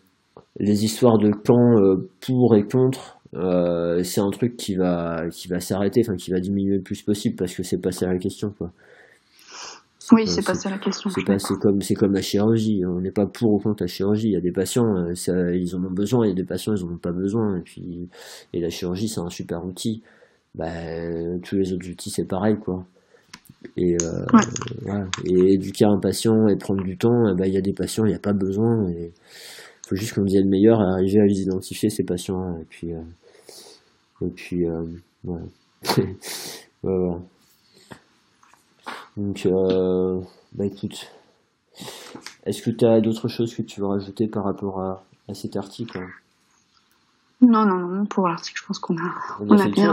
les histoires de camps euh, pour et contre, euh, c'est un truc qui va, qui va s'arrêter, enfin qui va diminuer le plus possible parce que c'est pas ça la question. Quoi. Oui, c'est pas ça la question. C'est comme, c'est comme la chirurgie. On n'est pas pour ou contre la chirurgie. Il y a des patients, ça, ils en ont besoin. Il y a des patients, ils en ont pas besoin. Et puis, et la chirurgie, c'est un super outil. Bah, tous les autres outils, c'est pareil, quoi. Et, euh, et éduquer un patient et prendre du temps, eh ben, il y a des patients, il n'y a pas besoin. Il faut juste qu'on le meilleur et arriver à les identifier, ces patients. Et puis, euh, et puis euh, voilà. voilà. Donc, euh, bah écoute, est-ce que tu as d'autres choses que tu veux rajouter par rapport à, à cet article Non, non, non, pour l'article, je pense qu'on a, on a, bien,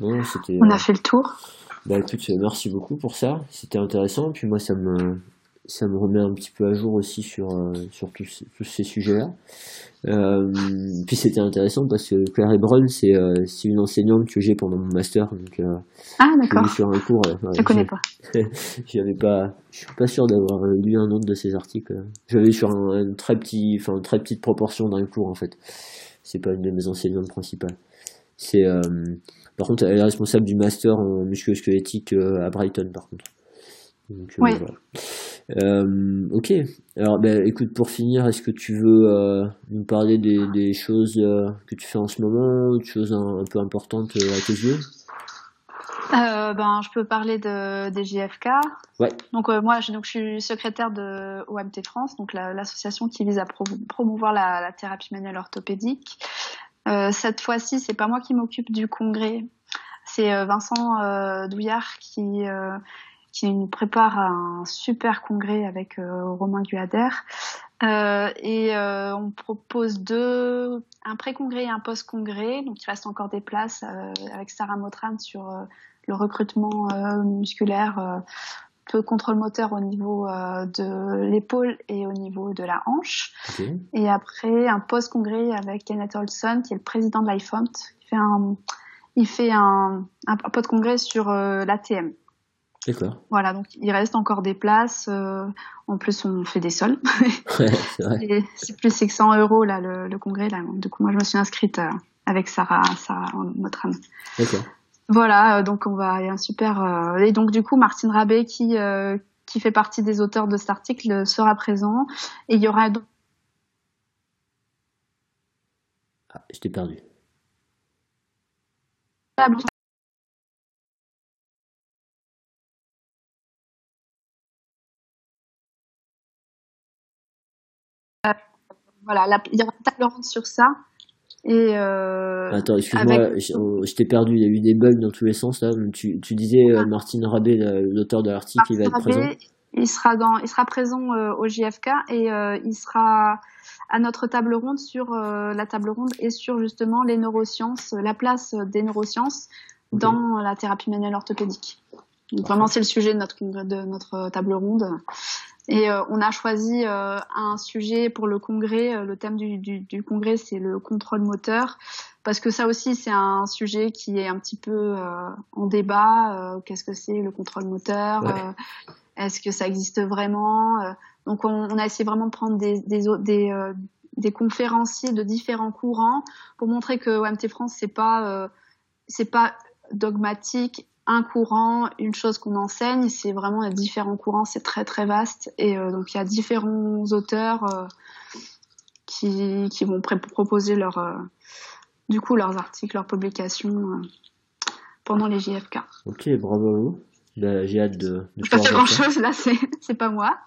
on a fait le tour. Bah écoute, merci beaucoup pour ça, c'était intéressant. Puis moi, ça me, ça me remet un petit peu à jour aussi sur, euh, sur tous, tous ces sujets-là. Euh, puis c'était intéressant parce que Claire Hebron, c'est euh, une enseignante que j'ai pendant mon master. Donc, euh, ah d'accord. sur un cours. je connais pas. J'avais pas, je suis pas sûr d'avoir lu un autre de ses articles. J'avais sur un, très petit, enfin une très petite proportion d'un cours en fait. C'est pas une de mes enseignantes principales. C'est par contre, elle est responsable du master en musculo-squelettique euh, à Brighton, par contre. Donc, euh, euh, ok. Alors, ben, écoute, pour finir, est-ce que tu veux nous parler des, choses que tu fais en ce moment, des choses un, peu importantes à tes yeux? Ben, je peux parler de, des JFK. Ouais. Donc moi, je, donc, je suis secrétaire de OMT France, donc l'association qui vise à promouvoir la, la, thérapie manuelle orthopédique. Euh, cette fois-ci, c'est pas moi qui m'occupe du congrès, c'est euh, Vincent euh, Douillard qui qui nous prépare un super congrès avec Romain Guader. et on propose deux, un pré-congrès et un post-congrès. Donc il reste encore des places avec Sarah Motran sur le recrutement musculaire peu contrôle moteur au niveau euh, de l'épaule et au niveau de la hanche. Et après, un post-congrès avec Kenneth Olson, qui est le président de l'IFOMT, qui fait un, il fait un, un, congrès sur euh, l'ATM. D'accord. Voilà, donc il reste encore des places. Euh, en plus, on fait des sols. c'est plus 600 euros là le, le, congrès. Là. Du coup, moi, je me suis inscrite avec Sarah, Sarah Motran. D'accord. Voilà, euh, donc on va y un super euh, et donc du coup Martine Rabé qui euh, qui fait partie des auteurs de cet article sera présent et il y aura ah, je t'ai perdu. Voilà, il y aura une table ronde sur ça. Et euh, Attends, excuse-moi, je, t'ai perdu, il y a eu des bugs dans tous les sens là. Tu, tu disais euh, Martine Rabé, l'auteur de l'article, il va être présent. Il sera, dans, il sera présent euh, au JFK et euh, il sera à notre table ronde sur la table ronde et sur justement les neurosciences, la place des neurosciences dans la thérapie manuelle orthopédique. Donc vraiment c'est le sujet de notre, de notre table ronde. Et euh, on a choisi euh, un sujet pour le congrès. Euh, le thème du, du, du congrès, c'est le contrôle moteur, parce que ça aussi, c'est un sujet qui est un petit peu en débat. Qu'est-ce que c'est le contrôle moteur Est-ce que ça existe vraiment Donc, on, on, a essayé vraiment de prendre des, des, des, des, conférenciers de différents courants pour montrer que OMT France, c'est pas c'est pas dogmatique un courant, une chose qu'on enseigne, c'est vraiment différents courants, c'est très très vaste et euh, donc il y a différents auteurs euh, qui, qui vont proposer leur euh, du coup leurs articles, leurs publications pendant les JFK. Ok, bravo à vous. Bah, j'ai hâte de. de Je pas pouvoir fait voir grand chose là, c'est pas moi.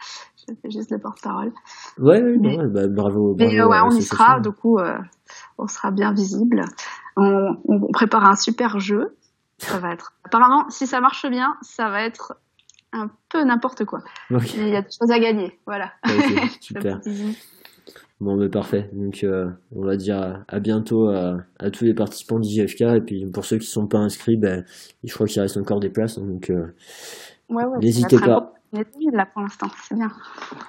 Je fais juste le porte-parole. Ouais, Mais- ouais, bah, bravo. Mais bravo ouais, à on y sera, du coup, on sera bien visible. On, on prépare un super jeu. Ça va être. Apparemment, si ça marche bien, ça va être un peu n'importe quoi. Mais Il y a des choses à gagner, voilà. super. Bon, bah, parfait. Donc, euh, on va dire à, bientôt à, à tous les participants d'IGFK. Et puis, pour ceux qui sont pas inscrits, ben, je crois qu'il reste encore des places. donc, euh, Ouais, ouais, N'hésitez pas. gros- on est timide, là pour l'instant, c'est bien.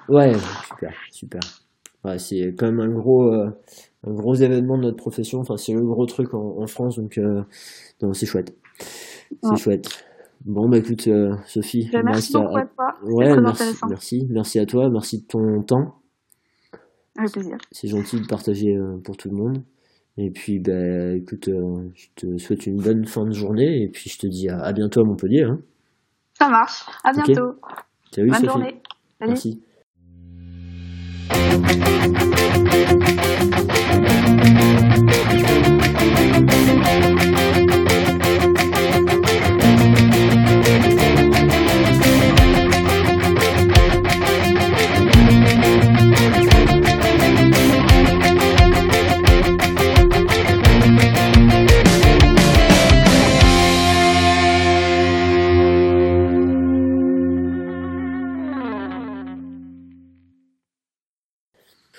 ouais, super, super. Ouais, c'est quand même un gros, euh, un gros événement de notre profession. Enfin, c'est le gros truc en, en France. Donc, euh, non, c'est chouette. C'est Ouais. chouette. Bon, bah, écoute, euh, Sophie, me merci à- toi. Ouais, merci, merci, merci à toi, merci de ton temps. Avec plaisir. C'est gentil de partager euh, pour tout le monde. Et puis, ben, écoute, euh, je te souhaite une bonne fin de journée et puis je te dis à, à bientôt à Montpellier. Hein. Ça marche. À bientôt. Salut Bonne Sophie. journée. Salut. Merci.